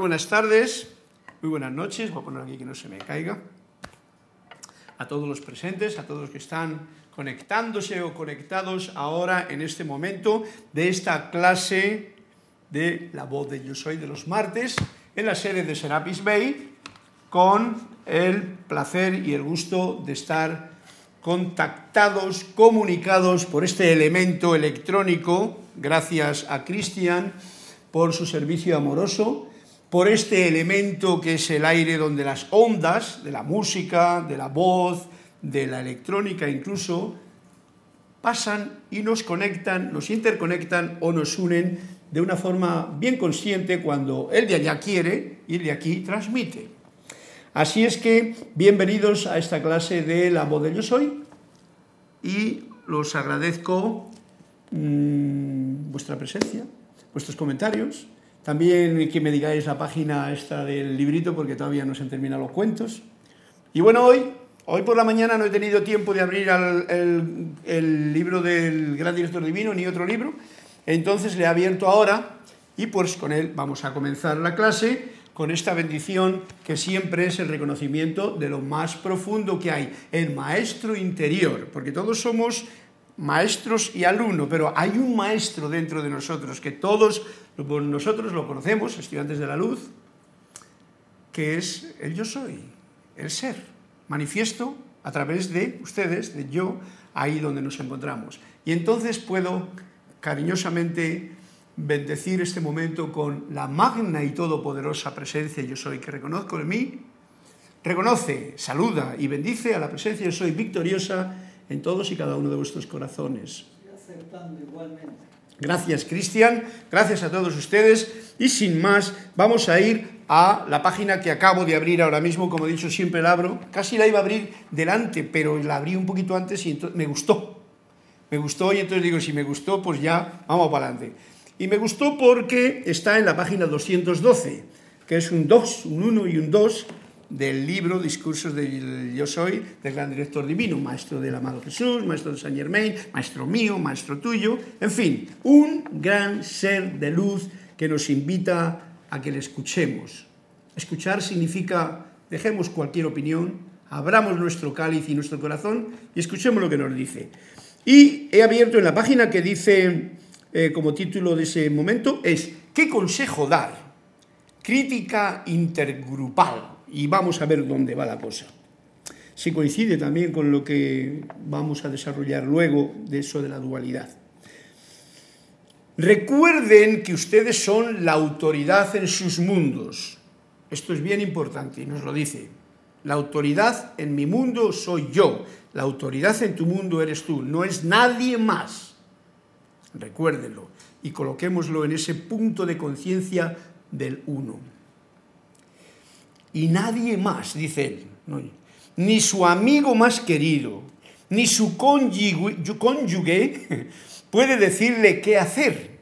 Buenas tardes, muy buenas noches, voy a poner aquí que no se me caiga. A todos los presentes, a todos los que están conectándose o conectados ahora en este momento de esta clase de la voz de Yo Soy de los martes en la sede de Serapis Bay con el placer y el gusto de estar contactados, comunicados por este elemento electrónico, gracias a Cristian por su servicio amoroso, por este elemento que es el aire donde las ondas de la música, de la voz, de la electrónica incluso, pasan y nos conectan, nos interconectan o nos unen de una forma bien consciente cuando el de allá quiere y el de aquí transmite. Así es que bienvenidos a esta clase de La voz de yo soy y los agradezco mmm, vuestra presencia, vuestros comentarios, también que me digáis la página esta del librito porque todavía no se han terminado los cuentos. Y bueno, hoy, hoy por la mañana no he tenido tiempo de abrir el, el, libro del Gran Director Divino ni otro libro, entonces le he abierto ahora y pues con él vamos a comenzar la clase con esta bendición que siempre es el reconocimiento de lo más profundo que hay, el maestro interior, porque todos somos maestros y alumnos, pero hay un maestro dentro de nosotros que todos nosotros lo conocemos, estudiantes de la luz, que es el yo soy, el ser, manifiesto a través de ustedes, de yo, ahí donde nos encontramos. Y entonces puedo cariñosamente bendecir este momento con la magna y todopoderosa presencia yo soy que reconozco en mí, reconoce, saluda y bendice a la presencia yo soy victoriosa en todos y cada uno de vuestros corazones. Gracias, Cristian. Gracias a todos ustedes. Y sin más, vamos a ir a la página que acabo de abrir ahora mismo. Como he dicho, siempre la abro. Casi la iba a abrir delante, pero la abrí un poquito antes y me gustó. Me gustó y entonces digo, si me gustó, pues ya vamos para adelante. Y me gustó porque está en la página 212, que es un 2, un 1 y un 2 del libro Discursos del Yo Soy, del gran director divino, maestro del amado Jesús, maestro de Saint Germain, maestro mío, maestro tuyo, en fin, un gran ser de luz que nos invita a que le escuchemos. Escuchar significa dejemos cualquier opinión, abramos nuestro cáliz y nuestro corazón y escuchemos lo que nos dice. Y he abierto en la página que dice, eh, como título de ese momento, es ¿Qué consejo dar? Crítica intergrupal y vamos a ver dónde va la cosa. Si coincide también con lo que vamos a desarrollar luego de eso de la dualidad. Recuerden que ustedes son la autoridad en sus mundos. Esto es bien importante y nos lo dice. La autoridad en mi mundo soy yo. La autoridad en tu mundo eres tú. No es nadie más. Recuérdenlo y coloquémoslo en ese punto de conciencia del uno y nadie más, dice él, ni su amigo más querido, ni su cónyuge puede decirle qué hacer,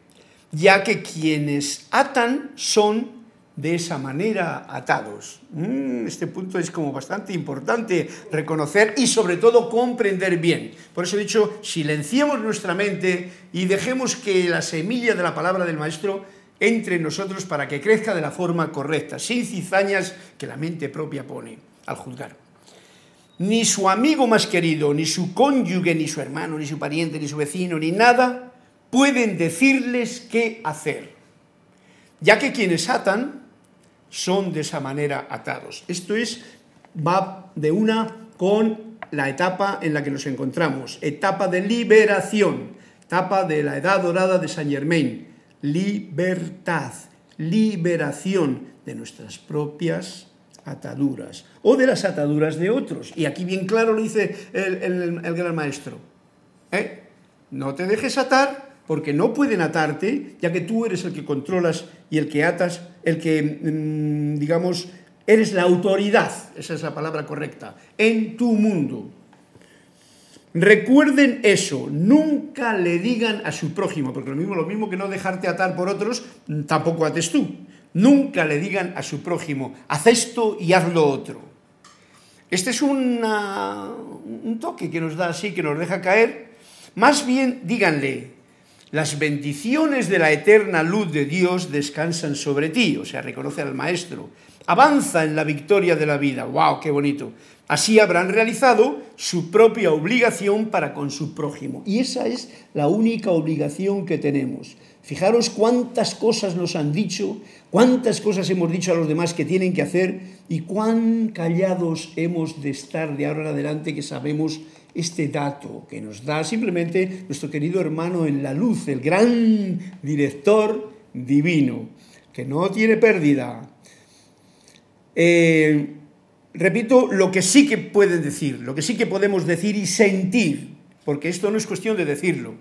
ya que quienes atan son de esa manera atados. Mm, este punto es como bastante importante reconocer y sobre todo comprender bien. Por eso he dicho, silenciemos nuestra mente y dejemos que la semilla de la palabra del Maestro entre nosotros para que crezca de la forma correcta, sin cizañas que la mente propia pone al juzgar. Ni su amigo más querido, ni su cónyuge, ni su hermano, ni su pariente, ni su vecino, ni nada, pueden decirles qué hacer, ya que quienes atan son de esa manera atados. Esto es, va de una con la etapa en la que nos encontramos, etapa de liberación, etapa de la edad dorada de Saint Germain, libertad, liberación de nuestras propias ataduras o de las ataduras de otros. Y aquí bien claro lo dice el, gran maestro. ¿eh? No te dejes atar porque no pueden atarte, ya que tú eres el que controlas y el que atas, el que, mm, digamos, eres la autoridad, esa es la palabra correcta, en tu mundo. Recuerden eso, nunca le digan a su prójimo, porque lo mismo, lo mismo que no dejarte atar por otros, tampoco ates tú. Nunca le digan a su prójimo, haz esto y haz lo otro. Este es un toque que nos da así, que nos deja caer. Más bien díganle, las bendiciones de la eterna luz de Dios descansan sobre ti, o sea, reconoce al Maestro. Avanza en la victoria de la vida. ¡Wow! ¡Qué bonito! Así habrán realizado su propia obligación para con su prójimo. Y esa es la única obligación que tenemos. Fijaros cuántas cosas nos han dicho, cuántas cosas hemos dicho a los demás que tienen que hacer y cuán callados hemos de estar de ahora en adelante que sabemos este dato que nos da simplemente nuestro querido hermano en la luz, el gran director divino, que no tiene pérdida. Eh, repito, lo que sí que pueden decir, lo que sí que podemos decir y sentir, porque esto no es cuestión de decirlo.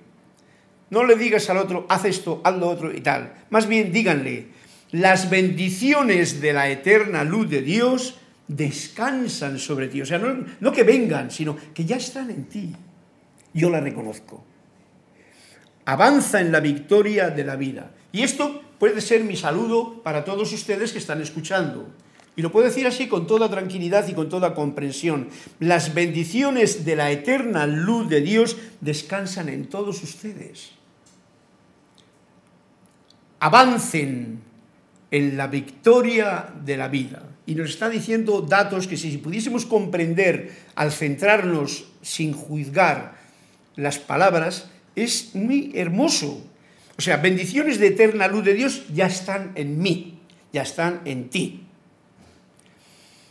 No le digas al otro, haz esto, haz lo otro y tal. Más bien díganle, las bendiciones de la eterna luz de Dios descansan sobre ti. O sea, no, que vengan, sino que ya están en ti. Yo la reconozco. Avanza en la victoria de la vida. Y esto puede ser mi saludo para todos ustedes que están escuchando. Y lo puedo decir así con toda tranquilidad y con toda comprensión. Las bendiciones de la eterna luz de Dios descansan en todos ustedes. Avancen en la victoria de la vida y nos está diciendo datos que si pudiésemos comprender al centrarnos sin juzgar las palabras, es muy hermoso. O sea, bendiciones de eterna luz de Dios ya están en mí, ya están en ti.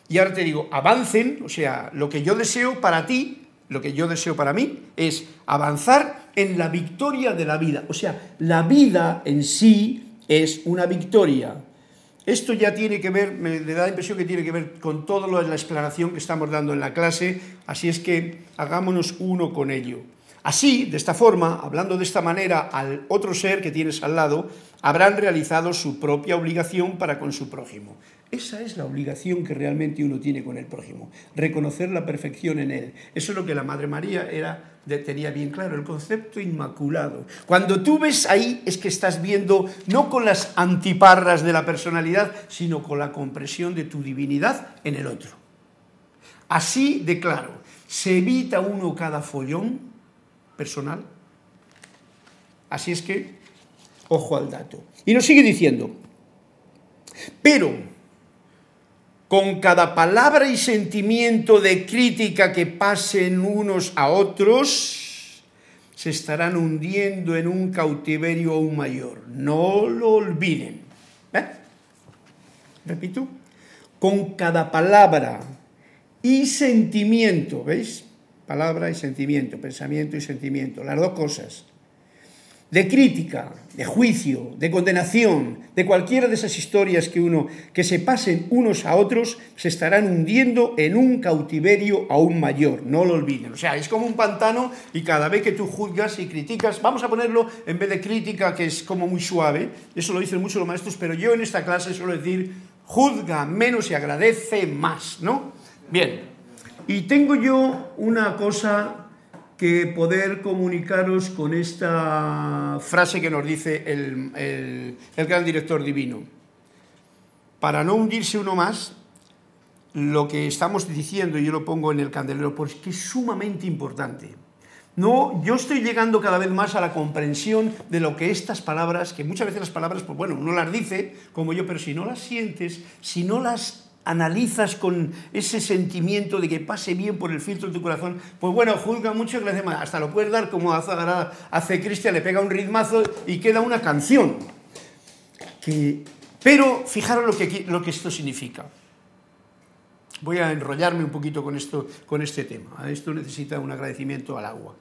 Y ahora te digo, avancen, o sea, lo que yo deseo para ti, lo que yo deseo para mí, es avanzar en la victoria de la vida. O sea, la vida en sí es una victoria. Esto ya tiene que ver, me da la impresión que tiene que ver con todo lo de la explanación que estamos dando en la clase, así es que hagámonos uno con ello. Así, de esta forma, hablando de esta manera al otro ser que tienes al lado, habrán realizado su propia obligación para con su prójimo. Esa es la obligación que realmente uno tiene con el prójimo, reconocer la perfección en él. Eso es lo que la Madre María era, tenía bien claro, el concepto inmaculado. Cuando tú ves ahí es que estás viendo no con las antiparras de la personalidad, sino con la compresión de tu divinidad en el otro. Así de claro, se evita uno cada follón personal. Así es que, ojo al dato. Y nos sigue diciendo, pero con cada palabra y sentimiento de crítica que pasen unos a otros, se estarán hundiendo en un cautiverio aún mayor. No lo olviden. ¿Eh? Repito, con cada palabra y sentimiento, ¿veis? Palabra y sentimiento, pensamiento y sentimiento, las dos cosas de crítica, de juicio, de condenación, de cualquiera de esas historias que uno que se pasen unos a otros, se estarán hundiendo en un cautiverio aún mayor, no lo olviden. O sea, es como un pantano y cada vez que tú juzgas y criticas, vamos a ponerlo en vez de crítica que es como muy suave, eso lo dicen mucho los maestros, pero yo en esta clase suelo decir juzga menos y agradece más, ¿no? Bien. Y tengo yo una cosa que poder comunicaros con esta frase que nos dice el, gran director divino. Para no hundirse uno más, lo que estamos diciendo, yo lo pongo en el candelero, porque es sumamente importante. No, yo estoy llegando cada vez más a la comprensión de lo que estas palabras, que muchas veces las palabras, pues bueno, uno las dice como yo, pero si no las sientes, si no las analizas con ese sentimiento de que pase bien por el filtro de tu corazón, pues bueno, juzga mucho que le hace Hasta lo puedes dar como hace Cristian, le pega un ritmazo y queda una canción. pero fijaros lo que, lo que esto significa. Voy a enrollarme un poquito con, esto, con este tema. Esto necesita un agradecimiento al agua.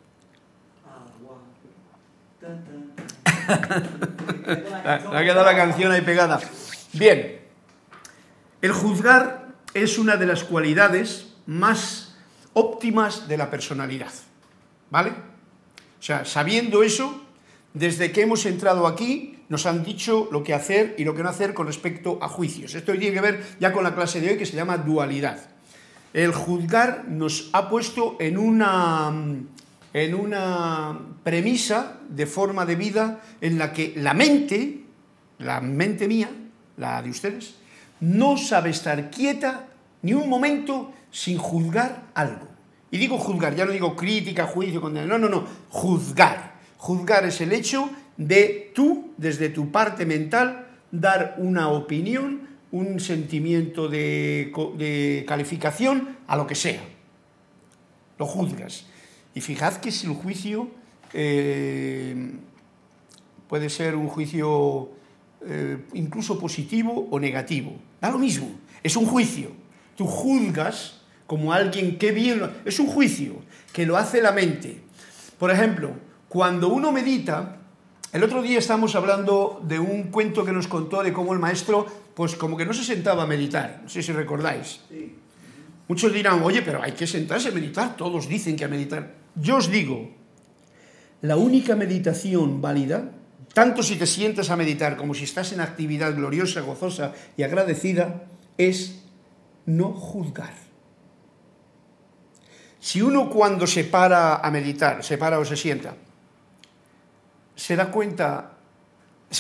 ha quedado la canción ahí pegada. Bien, el juzgar es una de las cualidades más óptimas de la personalidad. ¿Vale? O sea, sabiendo eso, desde que hemos entrado aquí, nos han dicho lo que hacer y lo que no hacer con respecto a juicios. Esto tiene que ver ya con la clase de hoy que se llama dualidad. El juzgar nos ha puesto en una, en una premisa de forma de vida en la que la mente, la mente mía, la de ustedes, no sabe estar quieta ni un momento sin juzgar algo. Y digo juzgar, ya no digo crítica, juicio, condena, no, no, no, juzgar. Juzgar es el hecho de tú, desde tu parte mental, dar una opinión, un sentimiento de, calificación a lo que sea. Lo juzgas. Y fijad que si el juicio eh, puede ser un juicio eh, incluso positivo o negativo. Da lo mismo, es un juicio. Tú juzgas como alguien que bien... Es un juicio que lo hace la mente. Por ejemplo, cuando uno medita, el otro día estábamos hablando de un cuento que nos contó de cómo el maestro, pues como que no se sentaba a meditar, no sé si recordáis. Muchos dirán, oye, pero hay que sentarse a meditar, todos dicen que a meditar. Yo os digo, la única meditación válida, tanto si te sientas a meditar como si estás en actividad gloriosa, gozosa y agradecida, es no juzgar. Si uno cuando se para a meditar, se para o se sienta, se da cuenta,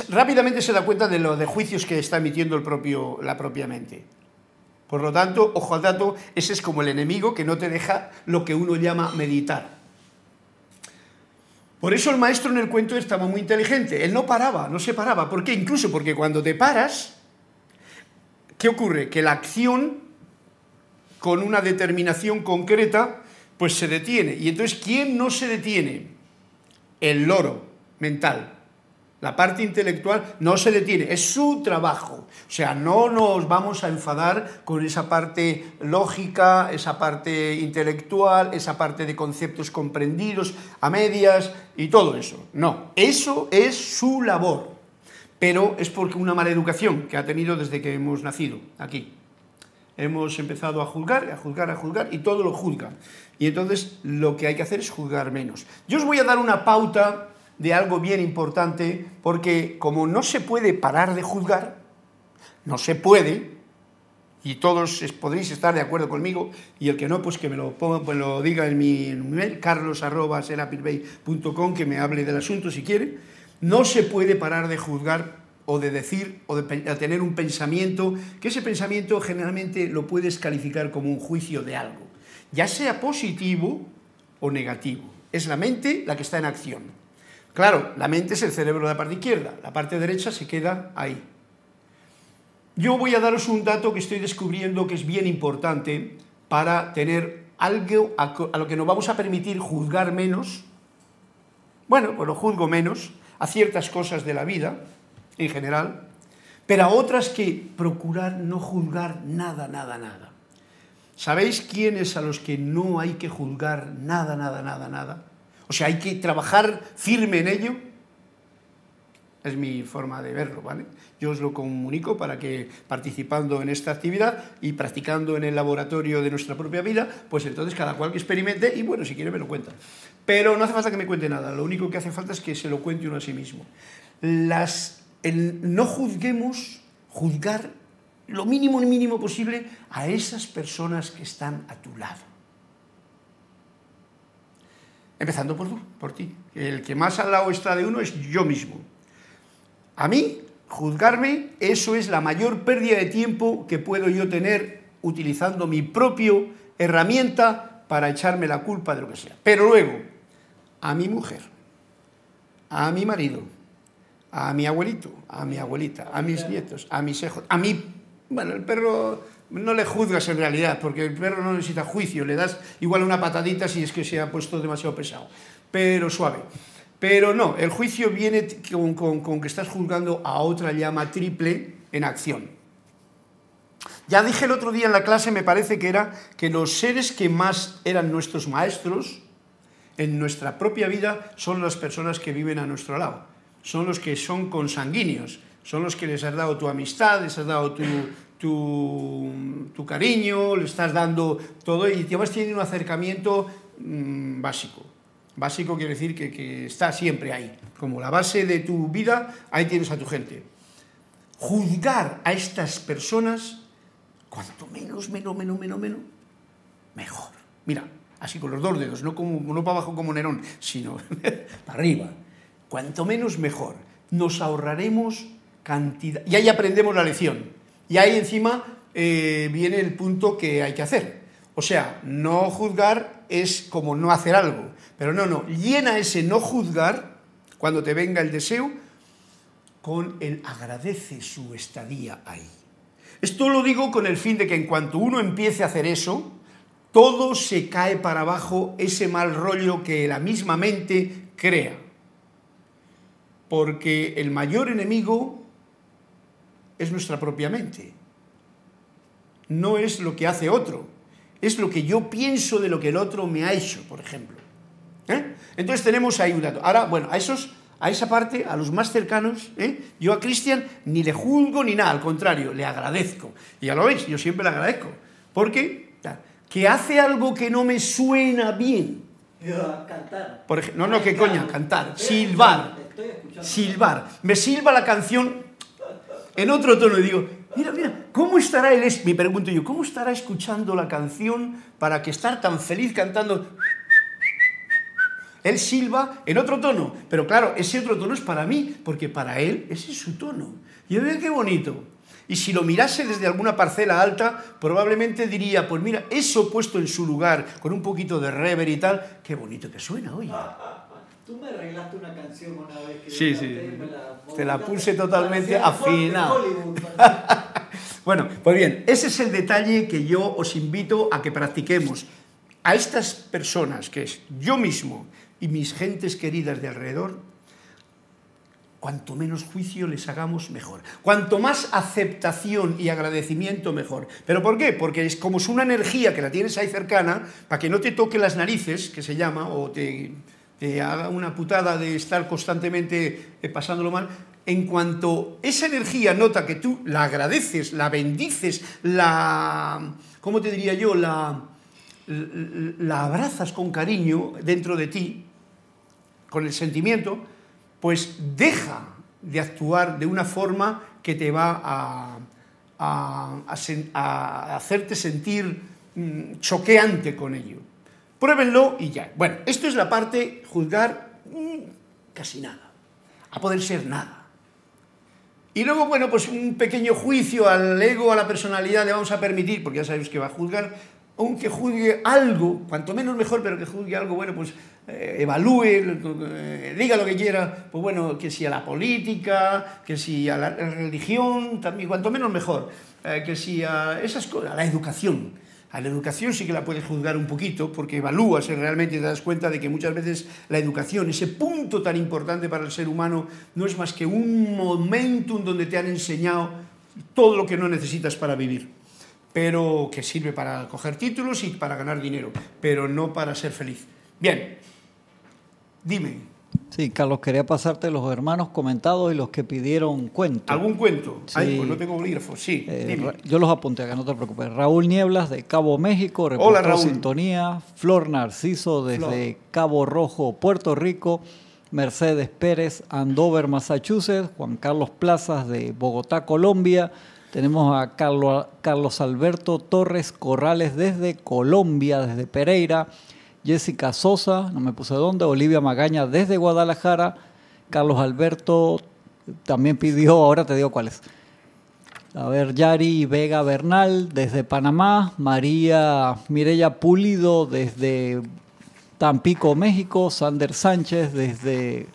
rápidamente se da cuenta de los de juicios que está emitiendo el propio, la propia mente. Por lo tanto, ojo al dato, ese es como el enemigo que no te deja lo que uno llama meditar. Por eso el maestro en el cuento estaba muy inteligente. Él no paraba, no se paraba. ¿Por qué? Incluso porque cuando te paras, ¿qué ocurre? Que la acción, con una determinación concreta, pues se detiene. Y entonces, ¿quién no se detiene? El loro mental. La parte intelectual no se detiene, es su trabajo. O sea, no nos vamos a enfadar con esa parte lógica, esa parte intelectual, esa parte de conceptos comprendidos a medias y todo eso. No, eso es su labor. Pero es porque una mala educación que ha tenido desde que hemos nacido aquí. Hemos empezado a juzgar, a juzgar, a juzgar y todo lo juzga. Y entonces lo que hay que hacer es juzgar menos. Yo os voy a dar una pauta de algo bien importante, porque como no se puede parar de juzgar, no se puede, y todos podréis estar de acuerdo conmigo, y el que no, pues que me lo, ponga, pues diga en mi email, carlos.com, que me hable del asunto si quiere, no se puede parar de juzgar o de decir o de tener un pensamiento, que ese pensamiento generalmente lo puedes calificar como un juicio de algo ya sea positivo o negativo. Es la mente la que está en acción. Claro, la mente es el cerebro de la parte izquierda, la parte derecha se queda ahí. Yo voy a daros un dato que estoy descubriendo que es bien importante para tener algo a lo que nos vamos a permitir juzgar menos. Bueno, pues lo juzgo menos a ciertas cosas de la vida en general, pero a otras que procurar no juzgar nada, nada, nada. ¿Sabéis quiénes a los que no hay que juzgar nada, nada, nada, nada? O sea, hay que trabajar firme en ello. Es mi forma de verlo, ¿vale? Yo os lo comunico para que participando en esta actividad y practicando en el laboratorio de nuestra propia vida, pues entonces cada cual que experimente y bueno, si quiere me lo cuenta. Pero no hace falta que me cuente nada, lo único que hace falta es que se lo cuente uno a sí mismo. No juzguemos, juzgar lo mínimo y mínimo posible a esas personas que están a tu lado. Empezando por tú, por ti. El que más al lado está de uno es yo mismo. A mí, juzgarme, eso es la mayor pérdida de tiempo que puedo yo tener utilizando mi propia herramienta para echarme la culpa de lo que sea. Pero luego, a mi mujer, a mi marido, a mi abuelito, a mi abuelita, a mis nietos, a mis hijos, a mi bueno, el perro no le juzgas en realidad, porque el perro no necesita juicio, le das igual una patadita si es que se ha puesto demasiado pesado, pero suave. Pero no, el juicio viene con, que estás juzgando a otra llama triple en acción. Ya dije el otro día en la clase, me parece que era que los seres que más eran nuestros maestros en nuestra propia vida son las personas que viven a nuestro lado, son los que son consanguíneos, son los que les has dado tu amistad, les has dado tu, tu, cariño, le estás dando todo y vas teniendo un acercamiento mm, básico. Básico quiere decir que, que está siempre ahí. Como la base de tu vida, ahí tienes a tu gente. Juzgar a estas personas, cuanto menos, menos, menos, menos, menos, mejor. Mira, así con los dos dedos, no, como, no para abajo como Nerón, sino para arriba. Cuanto menos, mejor. Nos ahorraremos cantidad. Y ahí aprendemos la lección. Y ahí encima eh, viene el punto que hay que hacer. O sea, no juzgar es como no hacer algo. Pero no, no, llena ese no juzgar, cuando te venga el deseo, con el agradece su estadía ahí. Esto lo digo con el fin de que en cuanto uno empiece a hacer eso, todo se cae para abajo ese mal rollo que la misma mente crea. Porque el mayor enemigo es nuestra propia mente. No es lo que hace otro, es lo que yo pienso de lo que el otro me ha hecho, por ejemplo. ¿Eh? Entonces tenemos ahí un dato. Ahora, bueno, a esos a esa parte, a los más cercanos, ¿eh? yo a Cristian ni le juzgo ni nada, al contrario, le agradezco. Y ya lo veis, yo siempre le agradezco. Porque que hace algo que no me suena bien. Cantar. Por ejemplo, no, no, que coña, cantar, silbar. Silbar. Me silba la canción en otro tono y digo, mira, mira, ¿cómo estará él? Me pregunto yo, ¿cómo estará escuchando la canción para que estar tan feliz cantando? Él silba en otro tono, pero claro, ese otro tono es para mí, porque para él ese es su tono. Y yo veo qué bonito. Y si lo mirase desde alguna parcela alta, probablemente diría, pues mira, eso puesto en su lugar, con un poquito de rever y tal, qué bonito que suena, oye. Tú me arreglaste una canción una vez que sí, sí. Te la puse totalmente afinada. bueno, pues bien, ese es el detalle que yo os invito a que practiquemos. A estas personas, que es yo mismo, y mis gentes queridas de alrededor, cuanto menos juicio les hagamos, mejor. Cuanto más aceptación y agradecimiento, mejor. ¿Pero por qué? Porque es como es una energía que la tienes ahí cercana, para que no te toque las narices, que se llama, o te, haga una putada de estar constantemente eh, pasándolo mal, en cuanto esa energía nota que tú la agradeces, la bendices, la, ¿cómo te diría yo? La, la abrazas con cariño dentro de ti, con el sentimiento, pues deja de actuar de una forma que te va a, hacerte sentir mm, choqueante con ello. Pruébenlo y ya. Bueno, esto es la parte juzgar mm, casi nada, a poder ser nada. Y luego, bueno, pues un pequeño juicio al ego, a la personalidad le vamos a permitir, porque ya sabéis que va a juzgar, aunque juzgue algo, cuanto menos mejor, pero que juzgue algo, bueno, pues eh, evalúe, eh, diga lo que quiera, pues bueno, que si a la política, que si a la religión, también, cuanto menos mejor, eh, que si a esas cosas, a la educación. A la educación sí que la puedes juzgar un poquito, porque evalúas realmente y te das cuenta de que muchas veces la educación, ese punto tan importante para el ser humano, no es más que un momentum donde te han enseñado todo lo que no necesitas para vivir pero que sirve para coger títulos y para ganar dinero, pero no para ser feliz. Bien, dime. Sí, Carlos, quería pasarte los hermanos comentados y los que pidieron cuento. ¿Algún cuento? Sí. Ay, pues no tengo bolígrafo, sí. Eh, yo los apunté acá, no te preocupes. Raúl Nieblas de Cabo México, Hola, Raúl. Sintonía. Flor Narciso desde Cabo Rojo, Puerto Rico. Mercedes Pérez, Andover, Massachusetts. Juan Carlos Plazas de Bogotá, Colombia. Tenemos a Carlos, Carlos Alberto Torres Corrales desde Colombia, desde Pereira. Jessica Sosa, no me puse dónde. Olivia Magaña desde Guadalajara. Carlos Alberto también pidió, ahora te digo cuáles. A ver, Yari Vega Bernal desde Panamá. María Mireya Pulido desde Tampico, México. Sander Sánchez desde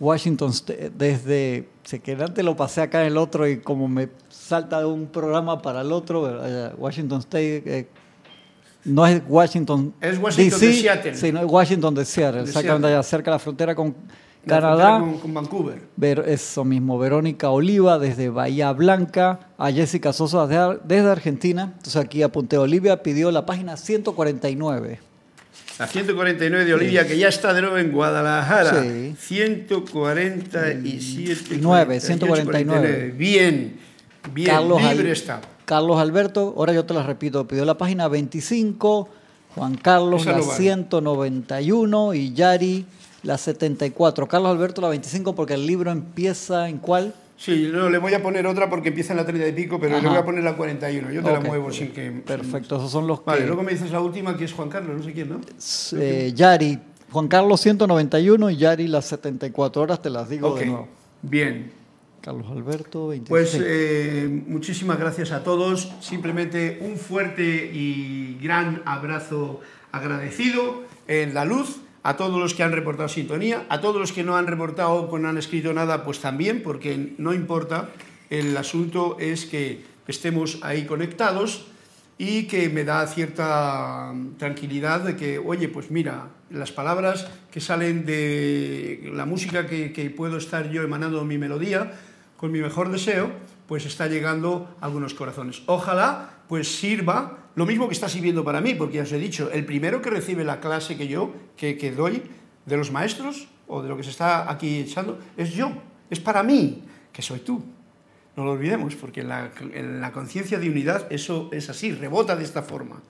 Washington, desde, se que antes lo pasé acá en el otro y como me salta de un programa para el otro, Washington State, eh, no es Washington, es Washington de Seattle. Sí, no es Washington de Seattle, exactamente allá cerca de la frontera con Canadá. Con, Vancouver. eso mismo, Verónica Oliva desde Bahía Blanca, a Jessica Sosa desde Argentina. Entonces aquí apunté, Olivia pidió la página 149. La 149 de Olivia, que ya está de nuevo en Guadalajara. Sí. 147. 9, 149. Bien, bien, Carlos libre está. Carlos Alberto, ahora yo te la repito, pidió la página 25, Juan Carlos la 191 y Yari la 74. Carlos Alberto la 25 porque el libro empieza en cuál? Sí, no, le voy a poner otra porque empieza en la 30 y pico, pero le voy a poner la 41. Yo te la muevo sin que... Perfecto, esos son los vale, luego me dices la última, que es Juan Carlos, no sé quién, ¿no? Eh, Yari, Juan Carlos 191 y Yari las 74 horas, te las digo de nuevo. Bien. Carlos Alberto, 26. Pues eh, muchísimas gracias a todos. Simplemente un fuerte y gran abrazo agradecido en la luz a todos los que han reportado sintonía, a todos los que no han reportado o no han escrito nada, pues también, porque no importa, el asunto es que estemos ahí conectados y que me da cierta tranquilidad de que, oye, pues mira, las palabras que salen de la música que, que puedo estar yo emanando mi melodía, con mi mejor deseo, pues está llegando a algunos corazones. Ojalá pues sirva lo mismo que está sirviendo para mí, porque ya os he dicho, el primero que recibe la clase que yo, que, doy de los maestros o de lo que se está aquí echando, es yo, es para mí, que soy tú. No lo olvidemos, porque la, en la conciencia de unidad eso es así, rebota de esta forma.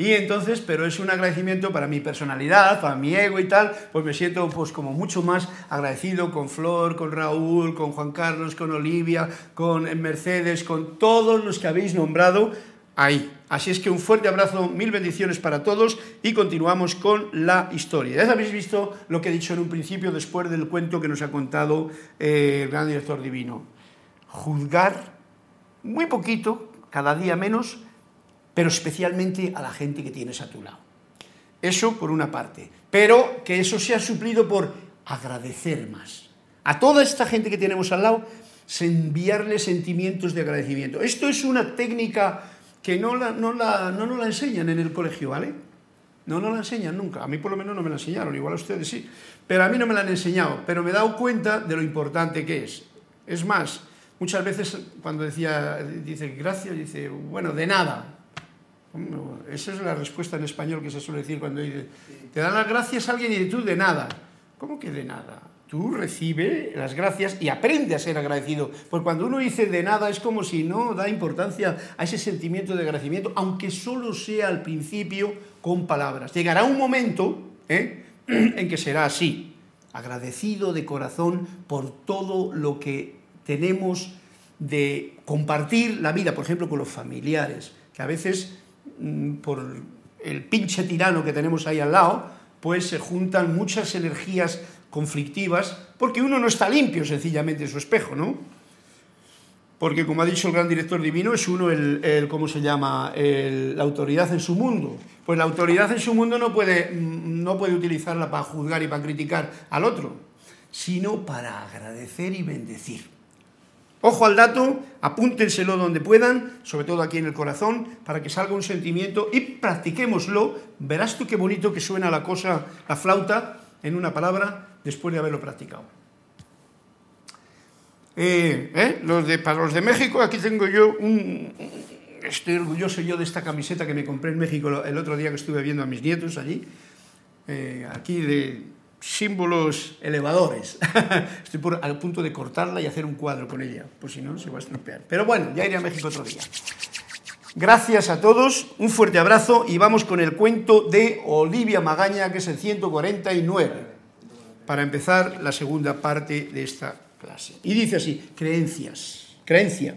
Y entonces, pero es un agradecimiento para mi personalidad, para mi ego y tal, pues me siento pues como mucho más agradecido con Flor, con Raúl, con Juan Carlos, con Olivia, con Mercedes, con todos los que habéis nombrado ahí. Así es que un fuerte abrazo, mil bendiciones para todos y continuamos con la historia. Ya habéis visto lo que he dicho en un principio después del cuento que nos ha contado eh, el gran director divino. Juzgar muy poquito, cada día menos, pero especialmente a la gente que tienes a tu lado. Eso por una parte. Pero que eso sea suplido por agradecer más. A toda esta gente que tenemos al lado, enviarle sentimientos de agradecimiento. Esto es una técnica que no, la, no, la, no nos la enseñan en el colegio, ¿vale? No nos la enseñan nunca. A mí por lo menos no me la enseñaron, igual a ustedes sí. Pero a mí no me la han enseñado. Pero me he dado cuenta de lo importante que es. Es más, muchas veces cuando decía, dice gracias, dice, bueno, de nada. Esa es la respuesta en español que se suele decir cuando dice, te dan las gracias a alguien y tú de nada. ¿Cómo que de nada? Tú recibe las gracias y aprende a ser agradecido. Porque cuando uno dice de nada es como si no da importancia a ese sentimiento de agradecimiento, aunque solo sea al principio con palabras. Llegará un momento ¿eh? en que será así, agradecido de corazón por todo lo que tenemos de compartir la vida, por ejemplo, con los familiares, que a veces por el pinche tirano que tenemos ahí al lado, pues se juntan muchas energías conflictivas, porque uno no está limpio sencillamente en su espejo, ¿no? Porque como ha dicho el gran director divino, es uno el, ¿cómo se llama?, la autoridad en su mundo. Pues la autoridad en su mundo no puede, mm, no puede utilizarla para juzgar y para criticar al otro, sino para agradecer y bendecir. Ojo al dato, apúntenselo donde puedan, sobre todo aquí en el corazón, para que salga un sentimiento y practiquémoslo. Verás tú qué bonito que suena la cosa, la flauta, en una palabra, después de haberlo practicado. Eh, eh, los de, para los de México, aquí tengo yo un... Estoy orgulloso yo de esta camiseta que me compré en México el otro día que estuve viendo a mis nietos allí. Eh, aquí de, símbolos elevadores. Estoy al punto de cortarla y hacer un cuadro con ella, pues si no se va a estropear. Pero bueno, ya iré a México otro día. Gracias a todos, un fuerte abrazo y vamos con el cuento de Olivia Magaña, que es el 149, para empezar la segunda parte de esta clase. Y dice así, creencias, creencia.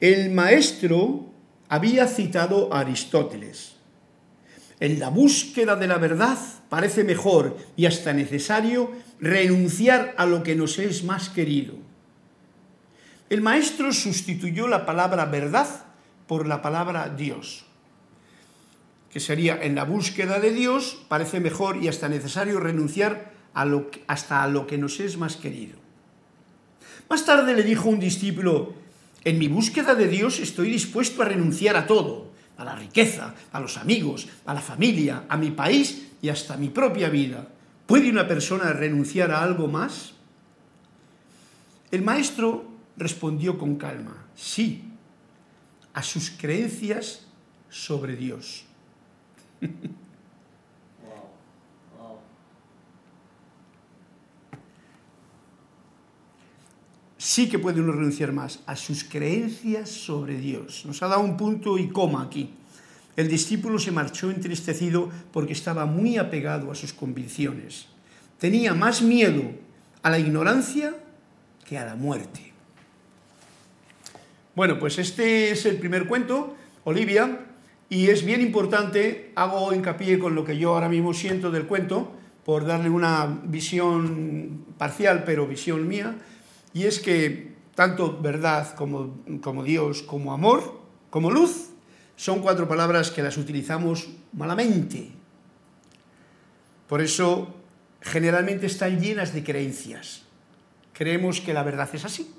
El maestro había citado a Aristóteles. En la búsqueda de la verdad parece mejor y hasta necesario renunciar a lo que nos es más querido. El maestro sustituyó la palabra verdad por la palabra Dios, que sería en la búsqueda de Dios parece mejor y hasta necesario renunciar a lo hasta a lo que nos es más querido. Más tarde le dijo un discípulo, en mi búsqueda de Dios estoy dispuesto a renunciar a todo, a la riqueza, a los amigos, a la familia, a mi país y hasta mi propia vida. ¿Puede una persona renunciar a algo más? El maestro respondió con calma, sí, a sus creencias sobre Dios. sí que puede uno renunciar más a sus creencias sobre Dios. Nos ha dado un punto y coma aquí. El discípulo se marchó entristecido porque estaba muy apegado a sus convicciones. Tenía más miedo a la ignorancia que a la muerte. Bueno, pues este es el primer cuento, Olivia, y es bien importante, hago hincapié con lo que yo ahora mismo siento del cuento, por darle una visión parcial, pero visión mía, y es que tanto verdad como, como Dios, como amor, como luz, son cuatro palabras que las utilizamos malamente. Por eso generalmente están llenas de creencias. Creemos que la verdad es así,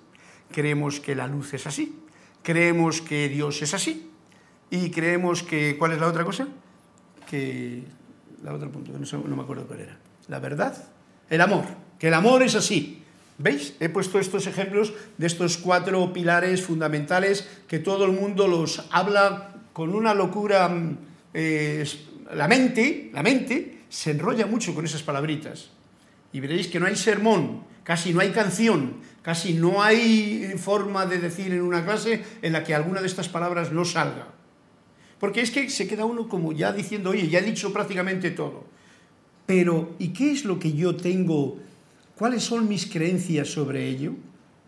creemos que la luz es así, creemos que Dios es así y creemos que, ¿cuál es la otra cosa? Que, la otra punto, no, no me acuerdo cuál era. La verdad, el amor, que el amor es así. ¿Veis? He puesto estos ejemplos de estos cuatro pilares fundamentales que todo el mundo los habla con una locura. Mm, la mente, la mente se enrolla mucho con esas palabritas. Y veréis que no hay sermón, casi no hay canción, casi no hay forma de decir en una clase en la que alguna de estas palabras no salga. Porque es que se queda uno como ya diciendo, oye, ya he dicho prácticamente todo. Pero, ¿y qué es lo que yo tengo ¿Cuáles son mis creencias sobre ello?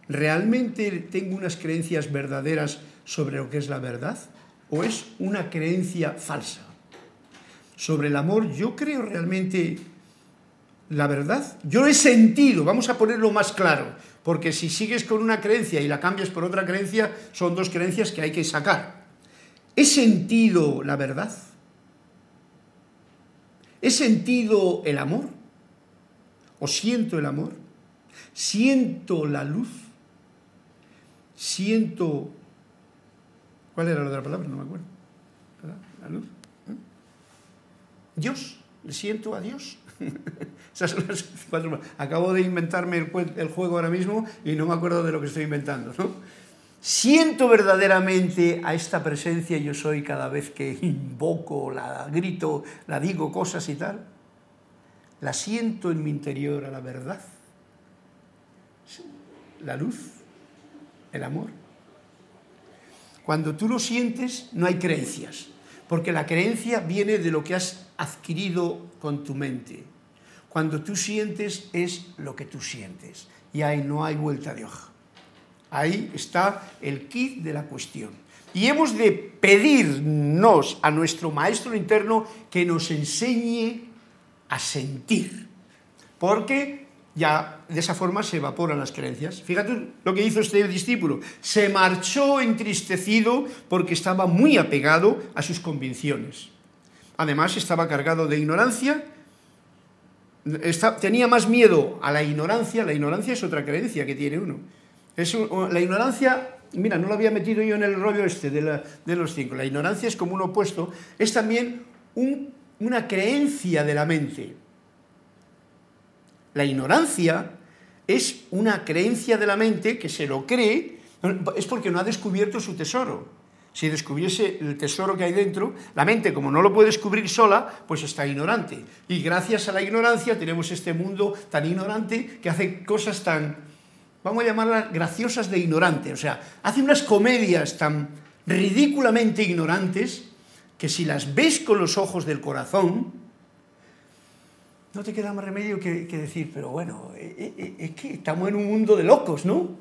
¿Realmente tengo unas creencias verdaderas sobre lo que es la verdad? ¿O es una creencia falsa? Sobre el amor, yo creo realmente la verdad. Yo he sentido, vamos a ponerlo más claro, porque si sigues con una creencia y la cambias por otra creencia, son dos creencias que hay que sacar. ¿He sentido la verdad? ¿He sentido el amor? O siento el amor, siento la luz, siento... ¿Cuál era la otra palabra? No me acuerdo. La luz. ¿eh? Dios, le siento a Dios. Acabo de inventarme el, juego ahora mismo y no me acuerdo de lo que estoy inventando. ¿no? Siento verdaderamente a esta presencia yo soy cada vez que invoco, la grito, la digo cosas y tal la siento en mi interior a la verdad, la luz, el amor. Cuando tú lo sientes, no hay creencias, porque la creencia viene de lo que has adquirido con tu mente. Cuando tú sientes es lo que tú sientes y ahí no hay vuelta de hoja. Ahí está el kit de la cuestión. Y hemos de pedirnos a nuestro maestro interno que nos enseñe a sentir, porque ya de esa forma se evaporan las creencias. Fíjate lo que hizo este discípulo. Se marchó entristecido porque estaba muy apegado a sus convicciones. Además estaba cargado de ignorancia, tenía más miedo a la ignorancia, la ignorancia es otra creencia que tiene uno. Es la ignorancia, mira, no lo había metido yo en el rollo este de, de los cinco, la ignorancia es como un opuesto, es también un una creencia de la mente. La ignorancia es una creencia de la mente que se lo cree, es porque no ha descubierto su tesoro. Si descubriese el tesoro que hay dentro, la mente, como no lo puede descubrir sola, pues está ignorante. Y gracias a la ignorancia tenemos este mundo tan ignorante que hace cosas tan, vamos a llamarlas graciosas de ignorante. O sea, hace unas comedias tan ridículamente ignorantes que si las ves con los ojos del corazón, no te queda más remedio que, decir, pero bueno, eh, eh, eh, es que estamos en un mundo de locos, ¿no?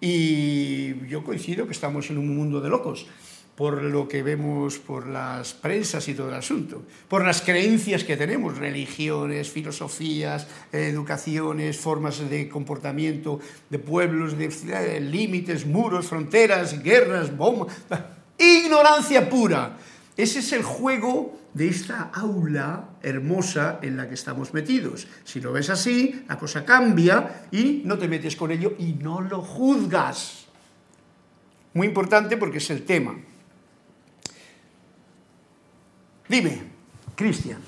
Y yo coincido que estamos en un mundo de locos, por lo que vemos por las prensas y todo el asunto, por las creencias que tenemos, religiones, filosofías, educaciones, formas de comportamiento de pueblos, de límites, muros, fronteras, guerras, bombas, ignorancia pura. Ese es el juego de esta aula hermosa en la que estamos metidos. Si lo ves así, la cosa cambia y no te metes con ello y no lo juzgas. Muy importante porque es el tema. Dime, Cristian.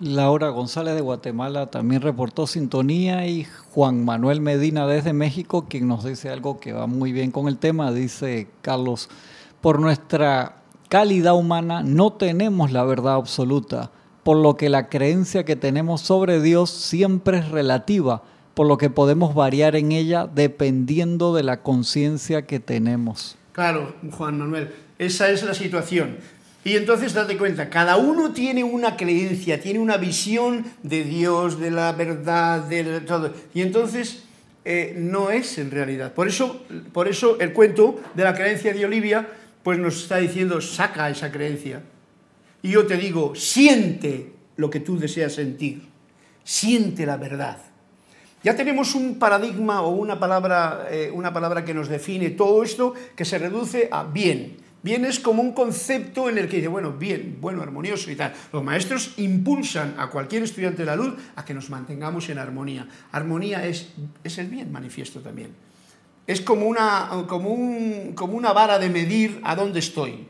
Laura González de Guatemala también reportó sintonía y Juan Manuel Medina desde México, quien nos dice algo que va muy bien con el tema, dice Carlos, por nuestra calidad humana no tenemos la verdad absoluta, por lo que la creencia que tenemos sobre Dios siempre es relativa, por lo que podemos variar en ella dependiendo de la conciencia que tenemos. Claro, Juan Manuel, esa es la situación. Y entonces date cuenta, cada uno tiene una creencia, tiene una visión de Dios, de la verdad, de todo. Y entonces eh, no es en realidad. Por eso, por eso el cuento de la creencia de Olivia pues nos está diciendo, saca esa creencia. Y yo te digo, siente lo que tú deseas sentir, siente la verdad. Ya tenemos un paradigma o una palabra, eh, una palabra que nos define todo esto, que se reduce a bien. Bien es como un concepto en el que dice, bueno, bien, bueno, armonioso y tal. Los maestros impulsan a cualquier estudiante de la luz a que nos mantengamos en armonía. Armonía es, es el bien manifiesto también. Es como una, como, un, como una vara de medir a dónde estoy.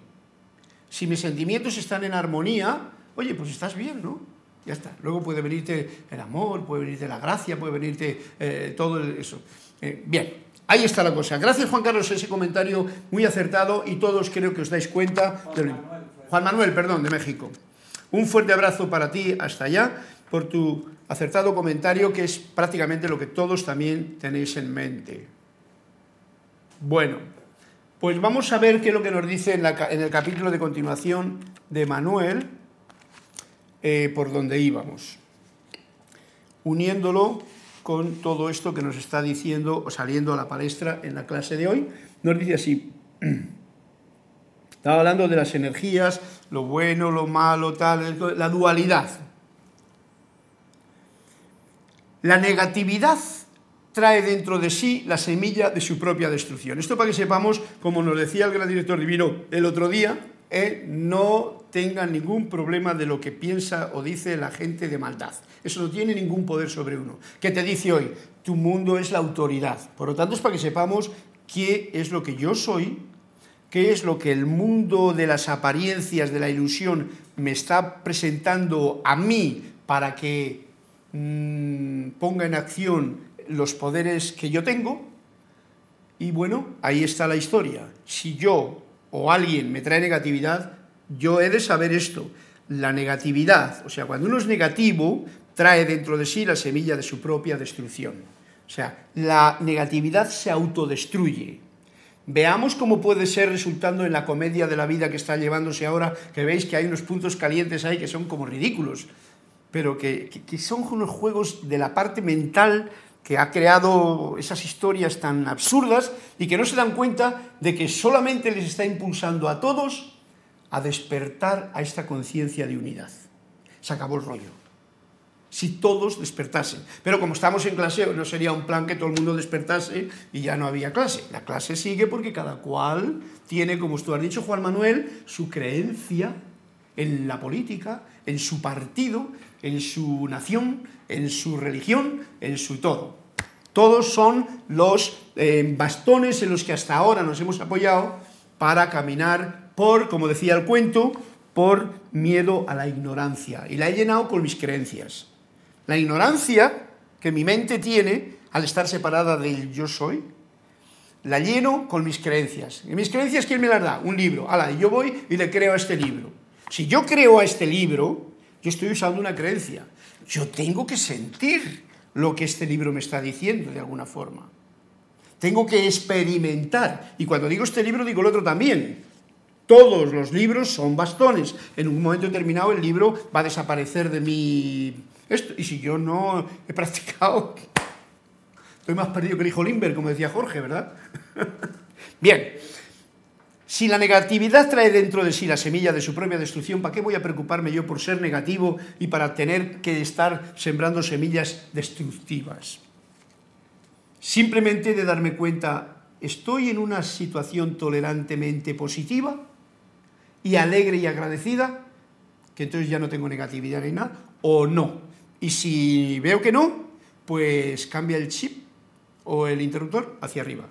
Si mis sentimientos están en armonía, oye, pues estás bien, ¿no? Ya está. Luego puede venirte el amor, puede venirte la gracia, puede venirte eh, todo eso. Eh, bien, Ahí está la cosa. Gracias, Juan Carlos, ese comentario muy acertado y todos creo que os dais cuenta. Juan Manuel, perdón, de México. Un fuerte abrazo para ti hasta allá por tu acertado comentario, que es prácticamente lo que todos también tenéis en mente. Bueno, pues vamos a ver qué es lo que nos dice en, el capítulo de continuación de Manuel, eh, por donde íbamos, uniéndolo con todo esto que nos está diciendo o saliendo a la palestra en la clase de hoy. Nos dice así, estaba hablando de las energías, lo bueno, lo malo, tal, la dualidad. La negatividad trae dentro de sí la semilla de su propia destrucción. Esto para que sepamos, como nos decía el gran director divino el otro día, eh, no tengan ningún problema de lo que piensa o dice la gente de maldad. Eso no tiene ningún poder sobre uno. ¿Qué te dice hoy? Tu mundo es la autoridad. Por lo tanto, es para que sepamos qué es lo que yo soy, qué es lo que el mundo de las apariencias, de la ilusión, me está presentando a mí para que mm, ponga en acción los poderes que yo tengo. Y bueno, ahí está la historia. Si yo o alguien me trae negatividad, yo he de saber esto. La negatividad, o sea, cuando uno es negativo, trae dentro de sí la semilla de su propia destrucción. O sea, la negatividad se autodestruye. Veamos cómo puede ser resultando en la comedia de la vida que está llevándose ahora, que veis que hay unos puntos calientes ahí que son como ridículos, pero que, que son unos juegos de la parte mental que ha creado esas historias tan absurdas y que no se dan cuenta de que solamente les está impulsando a todos a despertar a esta conciencia de unidad. Se acabó el rollo si todos despertasen. Pero como estamos en clase, no sería un plan que todo el mundo despertase y ya no había clase. La clase sigue porque cada cual tiene, como tú has dicho, Juan Manuel, su creencia en la política, en su partido, en su nación, en su religión, en su todo. Todos son los eh, bastones en los que hasta ahora nos hemos apoyado para caminar por, como decía el cuento, por miedo a la ignorancia. Y la he llenado con mis creencias. La ignorancia que mi mente tiene al estar separada del yo soy, la lleno con mis creencias. ¿Y mis creencias quién me las da? Un libro. Ala, yo voy y le creo a este libro. Si yo creo a este libro, yo estoy usando una creencia. Yo tengo que sentir lo que este libro me está diciendo de alguna forma. Tengo que experimentar. Y cuando digo este libro, digo el otro también. Todos los libros son bastones. En un momento determinado el libro va a desaparecer de mi esto. Y si yo no he practicado, estoy más perdido que el hijo Limber, como decía Jorge, ¿verdad? Bien, si la negatividad trae dentro de sí la semilla de su propia destrucción, ¿para qué voy a preocuparme yo por ser negativo y para tener que estar sembrando semillas destructivas? Simplemente de darme cuenta, ¿estoy en una situación tolerantemente positiva y alegre y agradecida? Que entonces ya no tengo negatividad ni nada, o no. Y si veo que no, pues cambia el chip o el interruptor hacia arriba.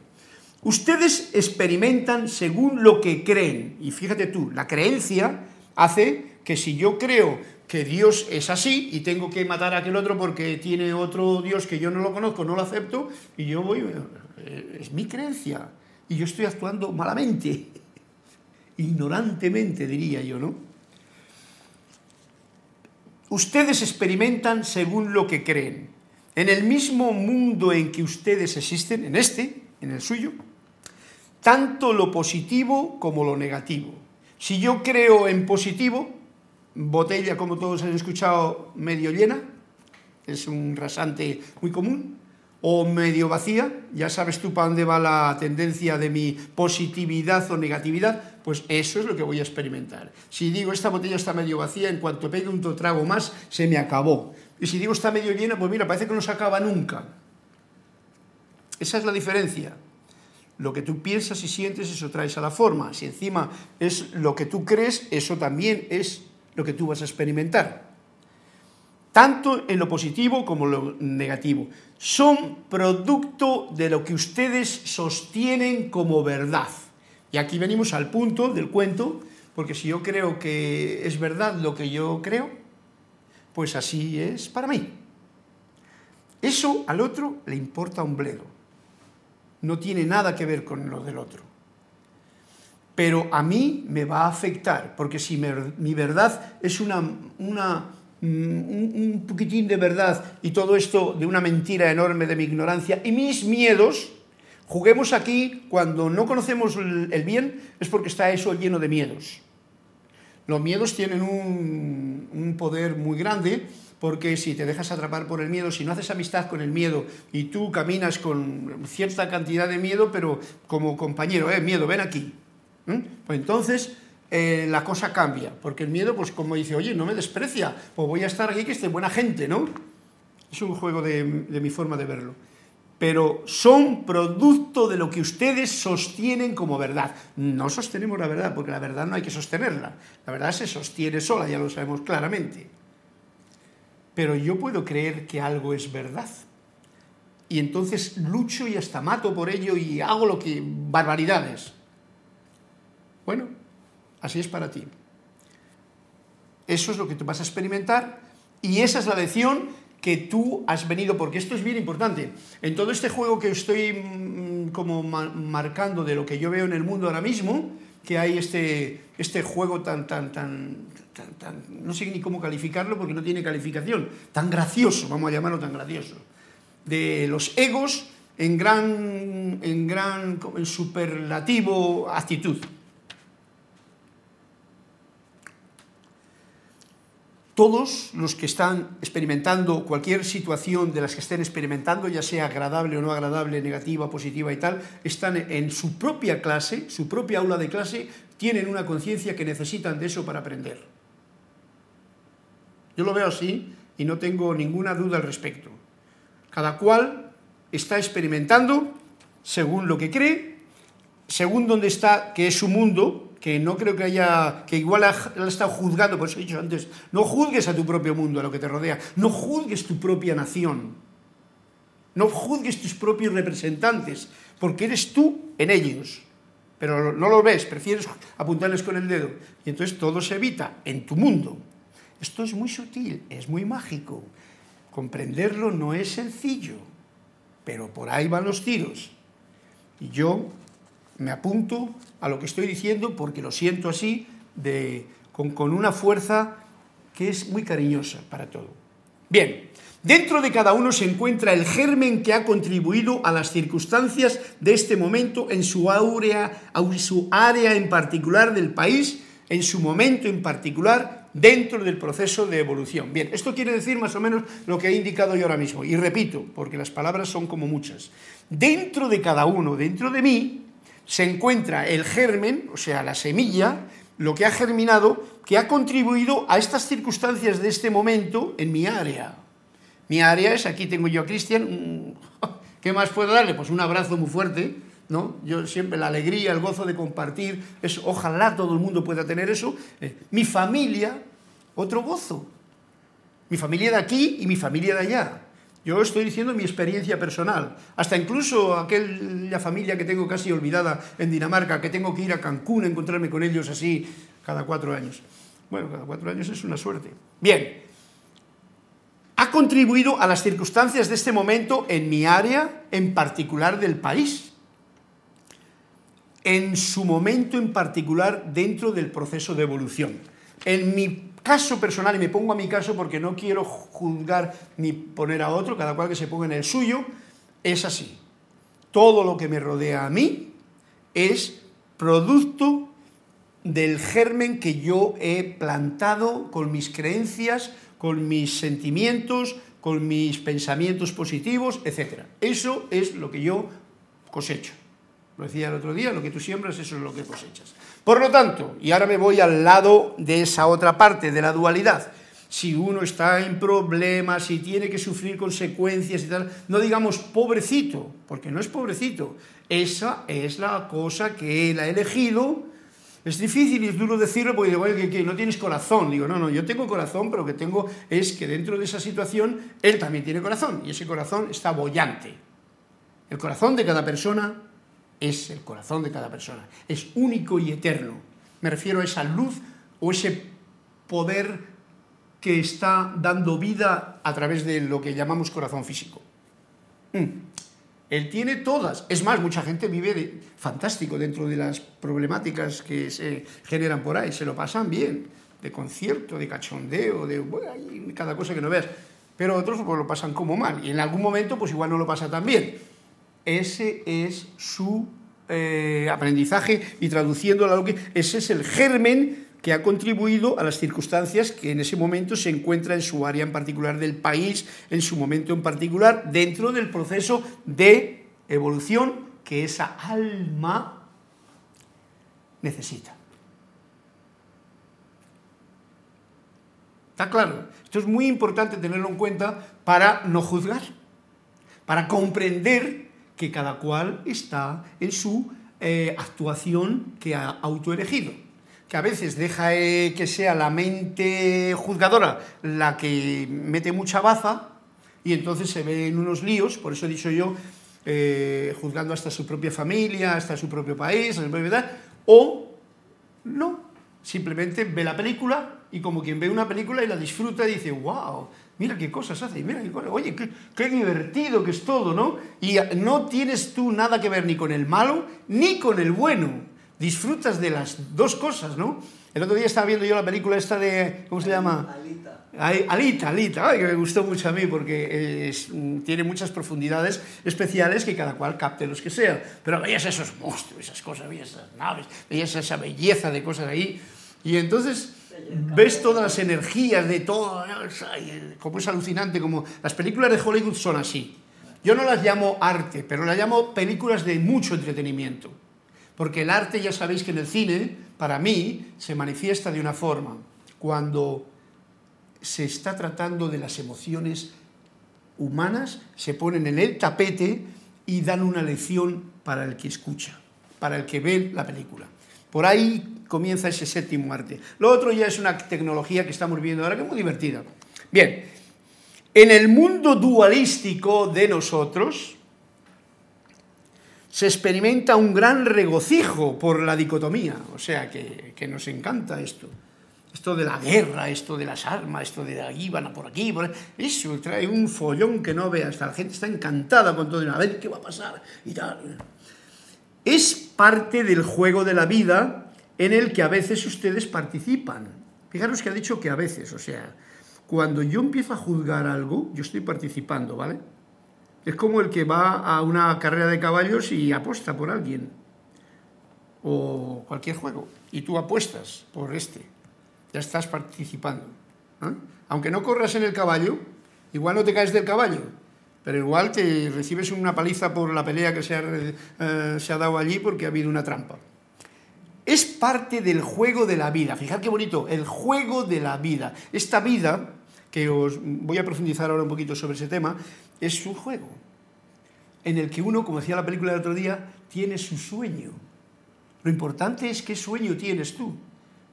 Ustedes experimentan según lo que creen. Y fíjate tú, la creencia hace que si yo creo que Dios es así y tengo que matar a aquel otro porque tiene otro Dios que yo no lo conozco, no lo acepto, y yo voy, eh, es mi creencia, y yo estoy actuando malamente, ignorantemente diría yo, ¿no? Ustedes experimentan según lo que creen. En el mismo mundo en que ustedes existen, en este, en el suyo, tanto lo positivo como lo negativo. Si yo creo en positivo, botella, como todos han escuchado, medio llena, es un rasante muy común, o medio vacía, ya sabes tú para dónde va la tendencia de mi positividad o negatividad, pues eso es lo que voy a experimentar. Si digo esta botella está medio vacía, en cuanto pegue un trago más, se me acabó. Y si digo está medio llena, pues mira, parece que no se acaba nunca. Esa es la diferencia. lo que tú piensas y sientes, eso traes a la forma. Si encima es lo que tú crees, eso también es lo que tú vas a experimentar. Tanto en lo positivo como en lo negativo. Son producto de lo que ustedes sostienen como verdad. Y aquí venimos al punto del cuento, porque si yo creo que es verdad lo que yo creo, pues así es para mí. Eso al otro le importa un bledo no tiene nada que ver con lo del otro. Pero a mí me va a afectar, porque si mi verdad es una, una, un poquitín de verdad y todo esto de una mentira enorme de mi ignorancia y mis miedos, juguemos aquí cuando no conocemos el bien, es porque está eso lleno de miedos. Los miedos tienen un poder muy grande porque si te dejas atrapar por el miedo, si no haces amistad con el miedo y tú caminas con cierta cantidad de miedo, pero como compañero, eh, miedo, ven aquí, pues entonces eh, la cosa cambia, porque el miedo, pues como dice, oye, no me desprecia, pues voy a estar aquí que esté buena gente, ¿no? Es un juego de, de mi forma de verlo. Pero son producto de lo que ustedes sostienen como verdad. No sostenemos la verdad, porque la verdad no hay que sostenerla. La verdad se sostiene sola, ya lo sabemos claramente pero yo puedo creer que algo es verdad. Y entonces lucho y hasta mato por ello y hago lo que... barbaridades. Bueno, así es para ti. Eso es lo que tú vas a experimentar y esa es la lección que tú has venido, porque esto es bien importante. En todo este juego que estoy mm, como marcando de lo que yo veo en el mundo ahora mismo, que hay este, este juego tan, tan, tan, no sé ni cómo calificarlo porque no tiene calificación, tan gracioso, vamos a llamarlo tan gracioso, de los egos en gran, en gran en superlativo actitud. Todos los que están experimentando cualquier situación de las que estén experimentando, ya sea agradable o no agradable, negativa, positiva y tal, están en su propia clase, su propia aula de clase, tienen una conciencia que necesitan de eso para aprender. Yo lo veo así y no tengo ninguna duda al respecto. Cada cual está experimentando según lo que cree, según donde está, que es su mundo, que no creo que haya, que igual ha, ha, estado juzgando, por eso he dicho antes, no juzgues a tu propio mundo, a lo que te rodea, no juzgues tu propia nación, no juzgues tus propios representantes, porque eres tú en ellos, pero no lo ves, prefieres apuntarles con el dedo, y entonces todo se evita en tu mundo. Esto es muy sutil, es muy mágico. Comprenderlo no es sencillo, pero por ahí van los tiros. Y yo me apunto a lo que estoy diciendo porque lo siento así, con, con una fuerza que es muy cariñosa para todo. Bien, dentro de cada uno se encuentra el germen que ha contribuido a las circunstancias de este momento en su, área, en su área en particular del país, en su momento en particular dentro del proceso de evolución. Bien, esto quiere decir más o menos lo que he indicado yo ahora mismo, y repito, porque las palabras son como muchas. Dentro de cada uno, dentro de mí, se encuentra el germen, o sea, la semilla, lo que ha germinado, que ha contribuido a estas circunstancias de este momento en mi área. Mi área es, aquí tengo yo a Cristian, ¿qué más puedo darle? Pues un abrazo muy fuerte, ¿no? Yo siempre la alegría, el gozo de compartir, es, ojalá todo el mundo pueda tener eso. Eh, mi familia, otro gozo. Mi familia de aquí y mi familia de allá. Yo estoy diciendo mi experiencia personal. Hasta incluso aquella familia que tengo casi olvidada en Dinamarca, que tengo que ir a Cancún a encontrarme con ellos así cada cuatro años. Bueno, cada cuatro años es una suerte. Bien, ha contribuido a las circunstancias de este momento en mi área, en particular del país en su momento en particular dentro del proceso de evolución. En mi caso personal, y me pongo a mi caso porque no quiero juzgar ni poner a otro, cada cual que se ponga en el suyo, es así. Todo lo que me rodea a mí es producto del germen que yo he plantado con mis creencias, con mis sentimientos, con mis pensamientos positivos, etc. Eso es lo que yo cosecho. Lo decía el otro día, lo que tú siembras, eso es lo que cosechas. Por lo tanto, y ahora me voy al lado de esa otra parte, de la dualidad, si uno está en problemas, si tiene que sufrir consecuencias y tal, no digamos pobrecito, porque no es pobrecito. Esa es la cosa que él ha elegido. Es difícil y es duro decirlo porque digo, que, que no tienes corazón. Digo, no, no, yo tengo corazón, pero lo que tengo es que dentro de esa situación él también tiene corazón y ese corazón está bollante. El corazón de cada persona es el corazón de cada persona. Es único y eterno. Me refiero a esa luz o ese poder que está dando vida a través de lo que llamamos corazón físico. Mm. Él tiene todas. Es más, mucha gente vive fantástico dentro de las problemáticas que se generan por ahí. Se lo pasan bien, de concierto, de cachondeo, de cada cosa que no veas. Pero otros pues, lo pasan como mal. Y en algún momento, pues igual no lo pasa tan bien. Ese es su eh, aprendizaje y traduciéndolo a lo que... Ese es el germen que ha contribuido a las circunstancias que en ese momento se encuentra en su área en particular del país, en su momento en particular, dentro del proceso de evolución que esa alma necesita. ¿Está claro? Esto es muy importante tenerlo en cuenta para no juzgar, para comprender que cada cual está en su eh, actuación que ha autoelegido que a veces deja eh, que sea la mente juzgadora la que mete mucha baza y entonces se ve en unos líos, por eso he dicho yo, eh, juzgando hasta su propia familia, hasta su propio país, o no, simplemente ve la película y como quien ve una película y la disfruta dice, wow, mira qué cosas hace, mira qué cosas, oye, qué, qué, divertido que es todo, ¿no? Y no tienes tú nada que ver ni con el malo ni con el bueno disfrutas de las dos cosas, ¿no? El otro día estaba viendo yo la película esta de, ¿cómo se llama? Alita. Alita, Alita, Ay, que me gustó mucho a mí porque tiene muchas profundidades especiales que cada cual capte los que sea. Pero veías esos monstruos, esas cosas, veías esas naves, veías esa belleza de cosas ahí. Y entonces ves todas las energías de todo, como es alucinante, como las películas de Hollywood son así. Yo no las llamo arte, pero las llamo películas de mucho entretenimiento. Porque el arte, ya sabéis que en el cine, para mí, se manifiesta de una forma. Cuando se está tratando de las emociones humanas, se ponen en el tapete y dan una lección para el que escucha, para el que ve la película. Por ahí comienza ese séptimo arte. Lo otro ya es una tecnología que estamos viendo ahora que es muy divertida. Bien, en el mundo dualístico de nosotros, se experimenta un gran regocijo por la dicotomía, o sea que, nos encanta esto. Esto de la guerra, esto de las armas, esto de aquí van a por aquí, por eso trae un follón que no veas, la gente está encantada con todo, a ver qué va a pasar y tal. Es parte del juego de la vida en el que a veces ustedes participan. Fijaros que ha dicho que a veces, o sea, cuando yo empiezo a juzgar algo, yo estoy participando, ¿vale? Es como el que va a una carrera de caballos y apuesta por alguien. O cualquier juego. Y tú apuestas por este. Ya estás participando. Aunque no corras en el caballo, igual no te caes del caballo. Pero igual te recibes una paliza por la pelea que se ha, eh, se ha dado allí porque ha habido una trampa. Es parte del juego de la vida. Fijad qué bonito, el juego de la vida. Esta vida que os voy a profundizar ahora un poquito sobre ese tema, es un juego en el que uno, como decía la película del otro día, tiene su sueño. Lo importante es qué sueño tienes tú.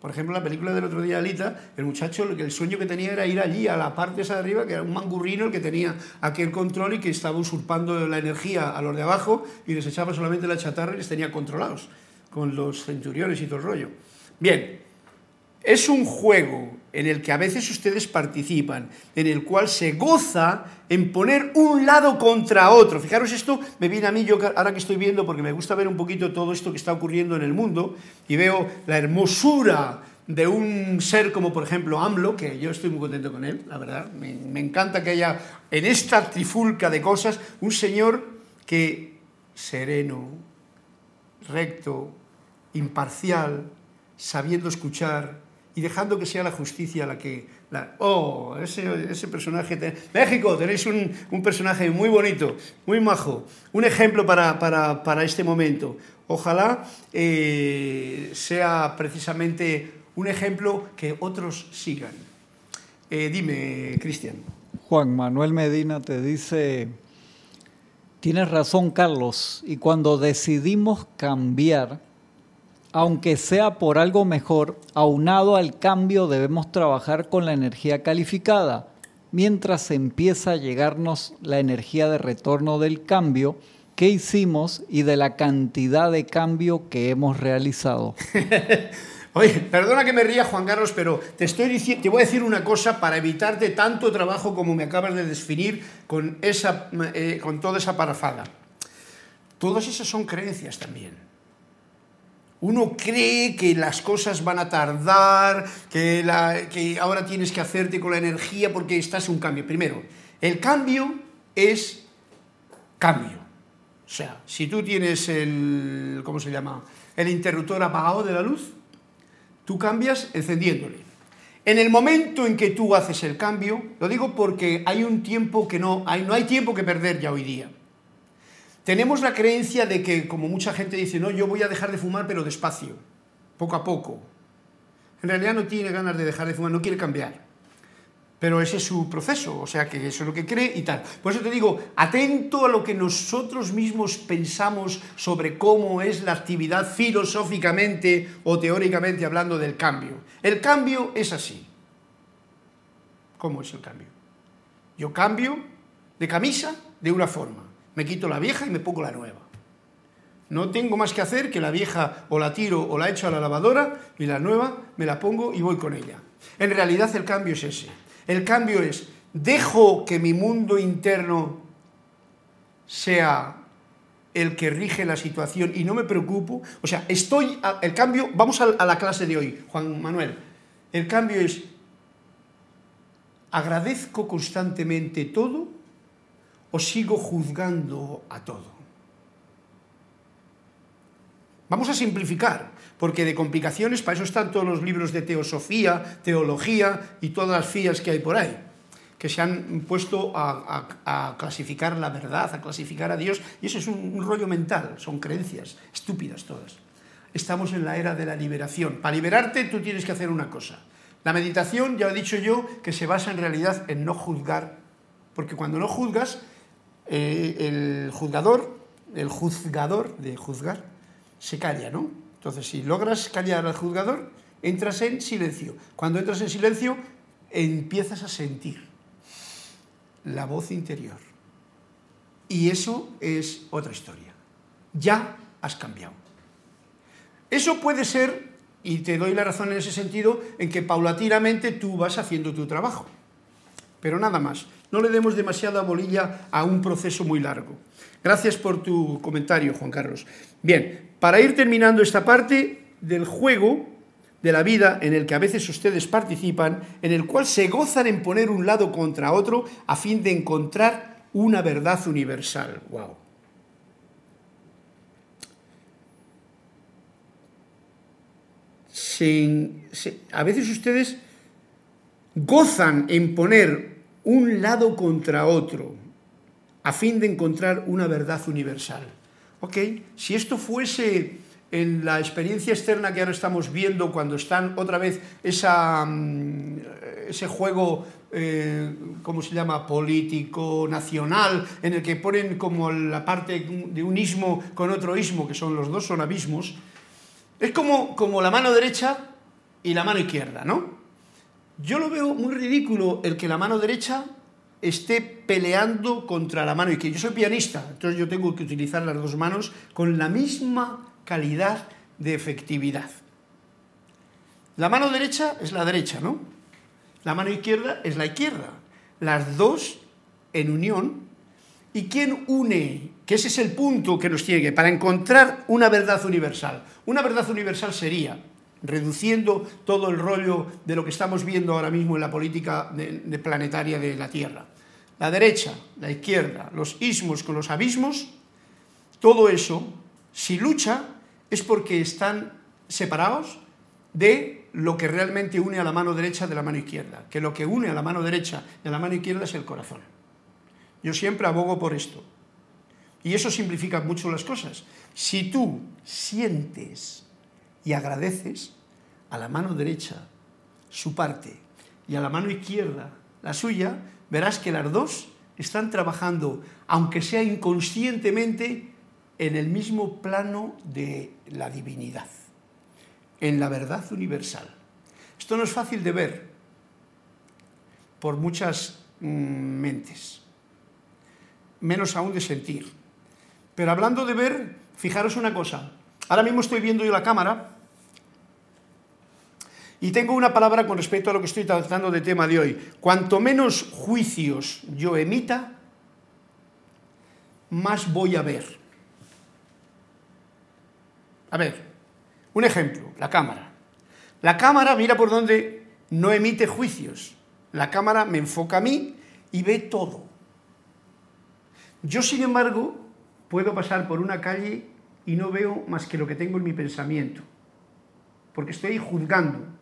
Por ejemplo, en la película del otro día, Alita, el muchacho, el sueño que tenía era ir allí, a la parte esa de arriba, que era un mangurrino el que tenía aquel control y que estaba usurpando la energía a los de abajo y les echaba solamente la chatarra y les tenía controlados, con los centuriones y todo el rollo. Bien, es un juego en el que a veces ustedes participan, en el cual se goza en poner un lado contra otro. Fijaros, esto me viene a mí, yo ahora que estoy viendo, porque me gusta ver un poquito todo esto que está ocurriendo en el mundo, y veo la hermosura de un ser como por ejemplo AMLO, que yo estoy muy contento con él, la verdad, me, me encanta que haya en esta trifulca de cosas un señor que sereno, recto, imparcial, sabiendo escuchar, y dejando que sea la justicia la que... Oh, ese, ese personaje... México, tenéis un, un, personaje muy bonito, muy majo, un ejemplo para, para, para este momento. Ojalá eh, sea precisamente un ejemplo que otros sigan. Eh, dime, Cristian. Juan Manuel Medina te dice, tienes razón Carlos, y cuando decidimos cambiar, aunque sea por algo mejor, aunado al cambio debemos trabajar con la energía calificada. Mientras empieza a llegarnos la energía de retorno del cambio, que hicimos y de la cantidad de cambio que hemos realizado. Oye, perdona que me ría, Juan Carlos, pero te, estoy te voy a decir una cosa para evitarte tanto trabajo como me acabas de definir con, esa, eh, con toda esa parafada. Todas esas son creencias también. Uno cree que las cosas van a tardar, que, ahora tienes que hacerte con la energía porque estás en un cambio. Primero, el cambio es cambio. O sea, si tú tienes el, ¿cómo se llama? El interruptor apagado de la luz, Tú cambias encendiéndole. En el momento en que tú haces el cambio, lo digo porque hay un tiempo que no hay, no hay tiempo que perder ya hoy día. Tenemos la creencia de que, como mucha gente dice, no, yo voy a dejar de fumar, pero despacio, poco a poco. En realidad no tiene ganas de dejar de fumar, no quiere cambiar pero ese es su proceso, o sea que eso es lo que cree y tal. Por eso te digo, atento a lo que nosotros mismos pensamos sobre cómo es la actividad filosóficamente o teóricamente hablando del cambio. El cambio es así. ¿Cómo es el cambio? Yo cambio de camisa de una forma, me quito la vieja y me pongo la nueva. No tengo más que hacer que la vieja o la tiro o la echo a la lavadora y la nueva me la pongo y voy con ella. En realidad el cambio es ese. El cambio es, dejo que mi mundo interno sea el que rige la situación y no me preocupo. O sea, estoy, el cambio, vamos a la clase de hoy, Juan Manuel. El cambio es, agradezco constantemente todo o sigo juzgando a todo. Vamos a simplificar, porque de complicaciones, para eso están todos los libros de teosofía, teología y todas las fías que hay por ahí, que se han puesto a, clasificar la verdad, a clasificar a Dios, y eso es un, rollo mental, son creencias estúpidas todas. Estamos en la era de la liberación. Para liberarte tú tienes que hacer una cosa. La meditación, ya he dicho yo, que se basa en realidad en no juzgar, porque cuando no juzgas, eh, el juzgador, el juzgador de juzgar, se calla, ¿no? Entonces, si logras callar al juzgador, entras en silencio. Cuando entras en silencio, empiezas a sentir la voz interior. Y eso es otra historia. Ya has cambiado. Eso puede ser, y te doy la razón en ese sentido, en que paulatinamente tú vas haciendo tu trabajo. Pero nada más. No le demos demasiada bolilla a un proceso muy largo. Gracias por tu comentario, Juan Carlos. Bien, para ir terminando esta parte del juego de la vida en el que a veces ustedes participan, en el cual se gozan en poner un lado contra otro a fin de encontrar una verdad universal. Wow. a veces ustedes gozan en poner un lado contra otro a fin de encontrar una verdad universal. Ok, si esto fuese en la experiencia externa que ahora estamos viendo cuando están otra vez esa, mm, ese juego, eh, ¿cómo se llama?, político, nacional, en el que ponen como la parte de un ismo con otro ismo, que son los dos son abismos, es como, como la mano derecha y la mano izquierda, ¿no? Yo lo veo muy ridículo el que la mano derecha esté peleando contra la mano y que Yo soy pianista, entonces yo tengo que utilizar las dos manos con la misma calidad de efectividad. La mano derecha es la derecha, ¿no? La mano izquierda es la izquierda. Las dos en unión. ¿Y quién une? Que ese es el punto que nos tiene para encontrar una verdad universal. Una verdad universal sería, reduciendo todo el rollo de lo que estamos viendo ahora mismo en la política planetaria de la Tierra la derecha, la izquierda, los ismos con los abismos, todo eso, si lucha, es porque están separados de lo que realmente une a la mano derecha de la mano izquierda, que lo que une a la mano derecha de la mano izquierda es el corazón. Yo siempre abogo por esto. Y eso simplifica mucho las cosas. Si tú sientes y agradeces a la mano derecha su parte y a la mano izquierda la suya, verás que las dos están trabajando, aunque sea inconscientemente, en el mismo plano de la divinidad, en la verdad universal. Esto no es fácil de ver por muchas mm, mentes, menos aún de sentir. Pero hablando de ver, fijaros una cosa. Ahora mismo estoy viendo yo la cámara y tengo una palabra con respecto a lo que estoy tratando de tema de hoy. Cuanto menos juicios yo emita, más voy a ver. A ver, un ejemplo, la cámara. La cámara, mira por dónde no emite juicios. La cámara me enfoca a mí y ve todo. Yo, sin embargo, puedo pasar por una calle y no veo más que lo que tengo en mi pensamiento, porque estoy juzgando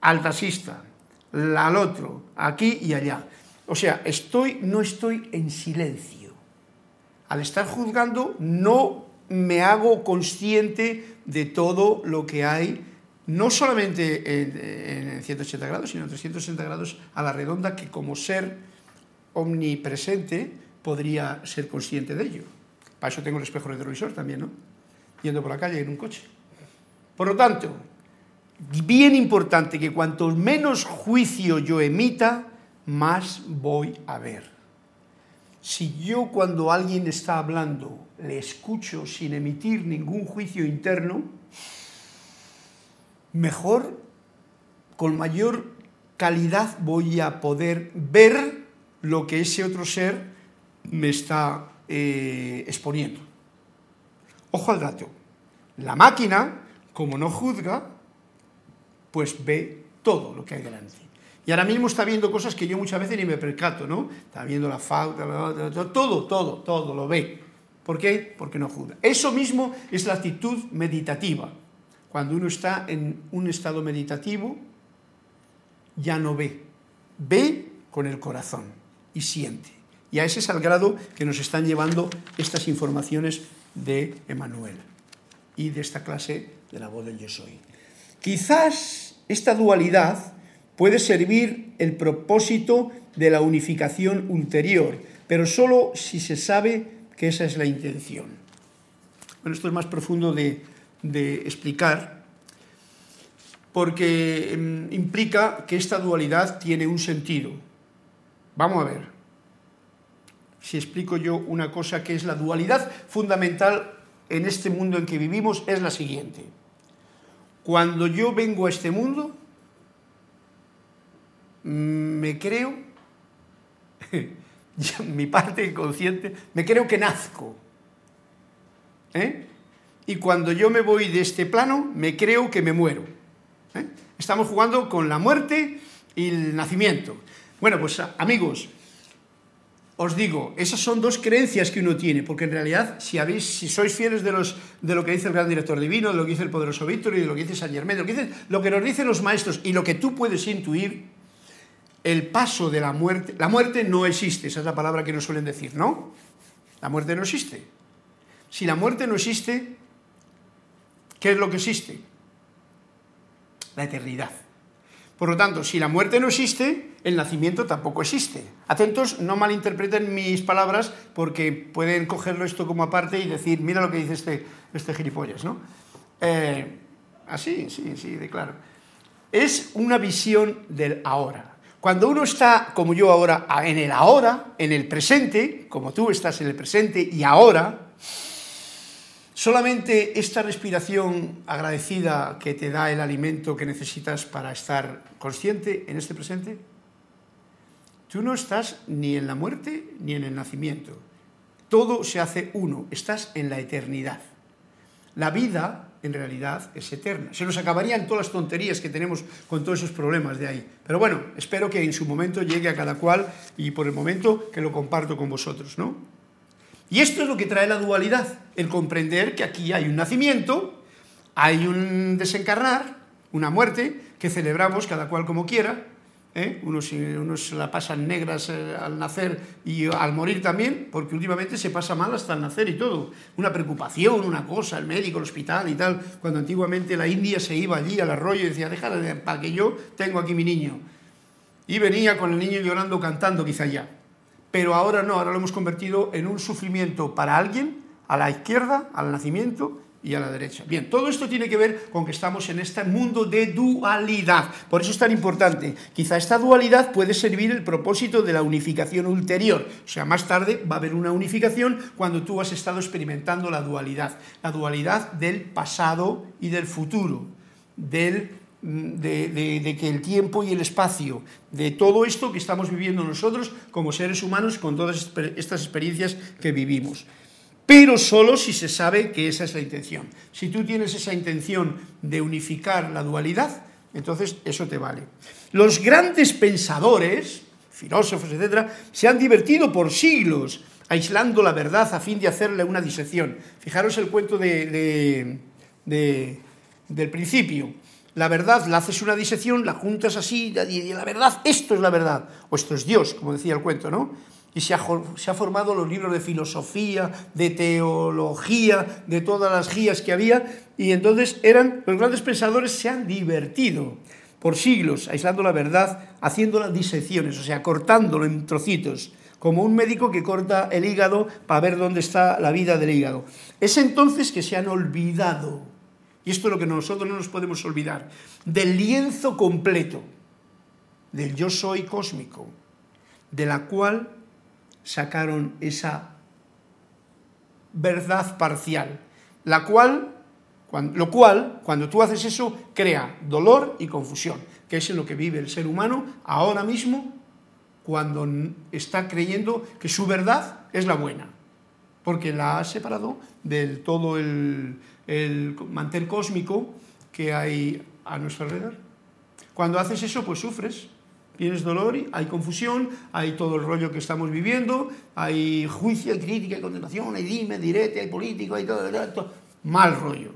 al taxista, al otro, aquí y allá. O sea, estoy, no estoy en silencio. Al estar juzgando no me hago consciente de todo lo que hay, no solamente en, 180 grados, sino en 360 grados a la redonda, que como ser omnipresente podría ser consciente de ello. Para eso tengo el espejo retrovisor también, ¿no? Yendo por la calle en un coche. Por lo tanto, bien importante que cuanto menos juicio yo emita, más voy a ver. Si yo cuando alguien está hablando le escucho sin emitir ningún juicio interno, mejor, con mayor calidad voy a poder ver lo que ese otro ser me está eh, exponiendo. Ojo al dato. La máquina, como no juzga, pues ve todo lo que hay delante. Y ahora mismo está viendo cosas que yo muchas veces ni me percato, ¿no? Está viendo la falta, todo, todo, todo lo ve. ¿Por qué? Porque no juzga. Eso mismo es la actitud meditativa. Cuando uno está en un estado meditativo, ya no ve. Ve con el corazón y siente. Y a ese es el grado que nos están llevando estas informaciones de Emanuel y de esta clase de la voz del yo soy. Quizás esta dualidad puede servir el propósito de la unificación ulterior, pero solo si se sabe que esa es la intención. Bueno, esto es más profundo de, explicar, porque em, implica que esta dualidad tiene un sentido. Vamos a ver si explico yo una cosa que es la dualidad fundamental en este mundo en que vivimos, es la siguiente. Cuando yo vengo a este mundo, me creo, mi parte inconsciente, me creo que nazco. ¿eh? Y cuando yo me voy de este plano, me creo que me muero. ¿eh? Estamos jugando con la muerte y el nacimiento. Bueno, pues amigos, os digo, esas son dos creencias que uno tiene, porque en realidad, si, habéis, si sois fieles de, los, de lo que dice el gran director divino, de lo que dice el poderoso Víctor y de lo que dice San Germán, de lo que, lo que nos dicen los maestros y lo que tú puedes intuir, el paso de la muerte, la muerte no existe, esa es la palabra que nos suelen decir, ¿no? La muerte no existe. Si la muerte no existe, ¿qué es lo que existe? La eternidad. Por lo tanto, si la muerte no existe, el nacimiento tampoco existe. Atentos, no malinterpreten mis palabras porque pueden cogerlo esto como aparte y decir, mira lo que dice este, este gilipollas, ¿no? Eh, así, sí, sí, de claro. Es una visión del ahora. Cuando uno está, como yo ahora, en el ahora, en el presente, como tú estás en el presente y ahora, Solamente esta respiración agradecida que te da el alimento que necesitas para estar consciente en este presente, tú no estás ni en la muerte ni en el nacimiento. Todo se hace uno, estás en la eternidad. La vida, en realidad, es eterna. Se nos acabarían todas las tonterías que tenemos con todos esos problemas de ahí. Pero bueno, espero que en su momento llegue a cada cual y por el momento que lo comparto con vosotros, ¿no? Y esto es lo que trae la dualidad, el comprender que aquí hay un nacimiento, hay un desencarnar, una muerte, que celebramos cada cual como quiera, ¿eh? unos, unos la pasan negras eh, al nacer y al morir también, porque últimamente se pasa mal hasta el nacer y todo. Una preocupación, una cosa, el médico, el hospital y tal, cuando antiguamente la India se iba allí al arroyo y decía, déjale para que yo tengo aquí mi niño. Y venía con el niño llorando, cantando quizá ya. Pero ahora no, ahora lo hemos convertido en un sufrimiento para alguien, a la izquierda, al nacimiento, y a la derecha. Bien, todo esto tiene que ver con que estamos en este mundo de dualidad. Por eso es tan importante. Quizá esta dualidad puede servir el propósito de la unificación ulterior. O sea, más tarde va a haber una unificación cuando tú has estado experimentando la dualidad. La dualidad del pasado y del futuro. Del de, de, que el tiempo y el espacio, de todo esto que estamos viviendo nosotros como seres humanos con todas estas experiencias que vivimos pero solo si se sabe que esa es la intención. Si tú tienes esa intención de unificar la dualidad, entonces eso te vale. Los grandes pensadores, filósofos, etcétera, se han divertido por siglos aislando la verdad a fin de hacerle una disección. Fijaros el cuento de, del principio. La verdad, la haces una disección, la juntas así, y la verdad, esto es la verdad, o esto es Dios, como decía el cuento, ¿no? Y se ha, se ha, formado los libros de filosofía, de teología, de todas las guías que había, y entonces eran, los grandes pensadores se han divertido por siglos aislando la verdad, haciendo las disecciones, o sea, cortándolo en trocitos, como un médico que corta el hígado para ver dónde está la vida del hígado. Es entonces que se han olvidado, y esto es lo que nosotros no nos podemos olvidar, del lienzo completo, del yo soy cósmico, de la cual sacaron esa verdad parcial, la cual, lo cual, cuando tú haces eso, crea dolor y confusión, que es en lo que vive el ser humano ahora mismo cuando está creyendo que su verdad es la buena, porque la ha separado del todo el, el mantel cósmico que hay a nuestro alrededor. Cuando haces eso, pues sufres, tienes dolor, hay confusión, hay todo el rollo que estamos viviendo, hay juicio, hay crítica, hay condenación, hay dime, direte, hay político, hay todo, todo mal rollo.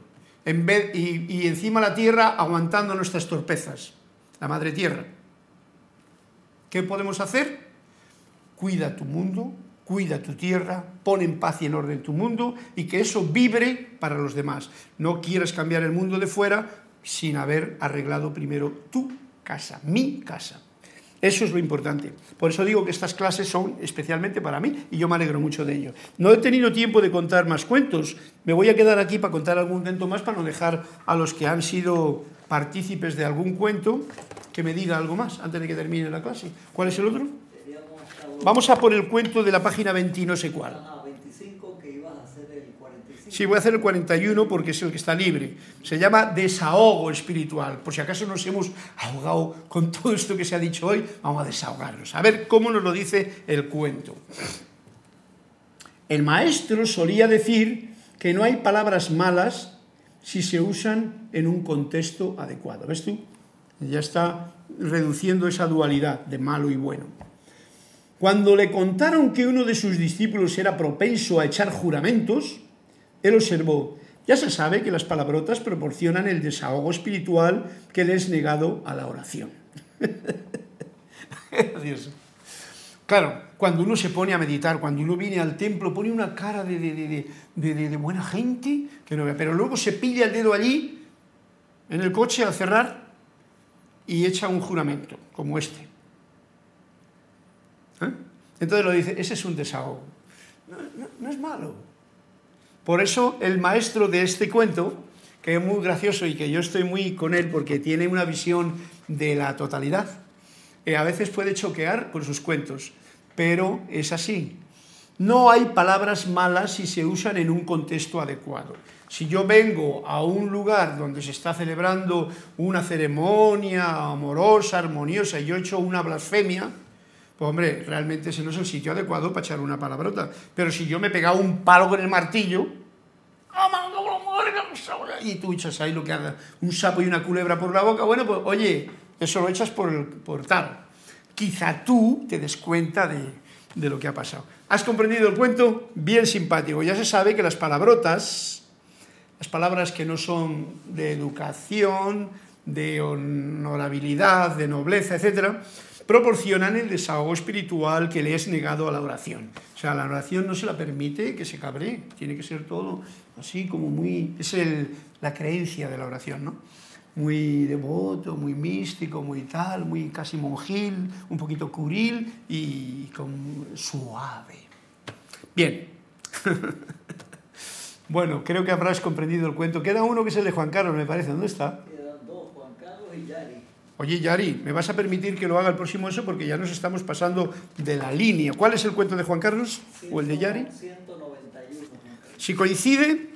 Y, y encima la tierra aguantando nuestras torpezas, la madre tierra. ¿Qué podemos hacer? Cuida tu mundo, cuida tu tierra, pon en paz y en orden tu mundo y que eso vibre para los demás. No quieres cambiar el mundo de fuera sin haber arreglado primero tu casa, mi casa. Eso es lo importante. Por eso digo que estas clases son especialmente para mí y yo me alegro mucho de ello. No he tenido tiempo de contar más cuentos. Me voy a quedar aquí para contar algún cuento más para no dejar a los que han sido partícipes de algún cuento que me diga algo más antes de que termine la clase. ¿Cuál es el otro? Vamos a por el cuento de la página 20 no sé cuál. Sí, voy a hacer el 41 porque es el que está libre. Se llama desahogo espiritual. Por si acaso nos hemos ahogado con todo esto que se ha dicho hoy, vamos a desahogarnos. A ver cómo nos lo dice el cuento. El maestro solía decir que no hay palabras malas si se usan en un contexto adecuado. ¿Ves tú? Ya está reduciendo esa dualidad de malo y bueno. Cuando le contaron que uno de sus discípulos era propenso a echar juramentos, él observó, ya se sabe que las palabrotas proporcionan el desahogo espiritual que le es negado a la oración. Claro, cuando uno se pone a meditar, cuando uno viene al templo, pone una cara de, de, buena gente, que no, pero luego se pilla el dedo allí, en el coche al cerrar, y echa un juramento, como este. ¿Eh? Entonces lo dice, ese es un desahogo. no es malo, por eso el maestro de este cuento, que es muy gracioso y que yo estoy muy con él porque tiene una visión de la totalidad, eh, a veces puede choquear por sus cuentos, pero es así. No hay palabras malas si se usan en un contexto adecuado. Si yo vengo a un lugar donde se está celebrando una ceremonia amorosa, armoniosa, y yo he hecho una blasfemia, pues hombre, realmente ese no es el sitio adecuado para echar una palabrota. Pero si yo me he pegado un palo con el martillo, y tú echas ahí lo que haga, un sapo y una culebra por la boca, bueno, pues oye, eso lo echas por, por tal. Quizá tú te des cuenta de, de lo que ha pasado. ¿Has comprendido el cuento? Bien simpático. Ya se sabe que las palabrotas, las palabras que no son de educación, de honorabilidad, de nobleza, etc., proporcionan el desahogo espiritual que le es negado a la oración. O sea, la oración no se la permite que se cabre, tiene que ser todo así como muy... Es la creencia de la oración, ¿no? Muy devoto, muy místico, muy tal, muy casi monjil, un poquito curil y con suave. Bien. bueno, creo que habrás comprendido el cuento. Queda uno que es el de Juan Carlos, me parece. ¿Dónde está? Quedan dos, Juan Carlos y Yari. Oye, Yari, ¿me vas a permitir que lo haga el próximo eso? Porque ya nos estamos pasando de la línea. ¿Cuál es el cuento de Juan Carlos? ¿O el de Yari? 191. Si coincide,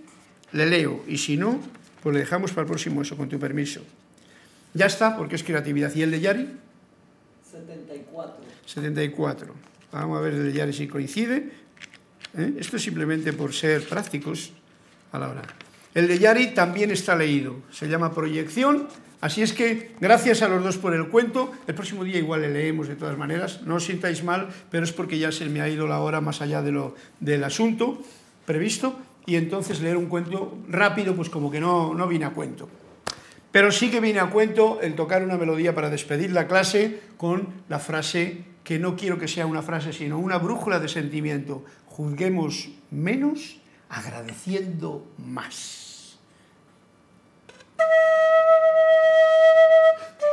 le leo. Y si no, pues le dejamos para el próximo eso, con tu permiso. Ya está, porque es creatividad. ¿Y el de Yari? 74. 74. Vamos a ver el de Yari si coincide. ¿eh? Esto es simplemente por ser prácticos a la hora. El de Yari también está leído, se llama Proyección, así es que gracias a los dos por el cuento, el próximo día igual le leemos de todas maneras, no os sintáis mal, pero es porque ya se me ha ido la hora más allá de lo, del asunto previsto, y entonces leer un cuento rápido, pues como que no, no viene a cuento. Pero sí que viene a cuento el tocar una melodía para despedir la clase con la frase que no quiero que sea una frase, sino una brújula de sentimiento juzguemos menos agradeciendo más. Thank you.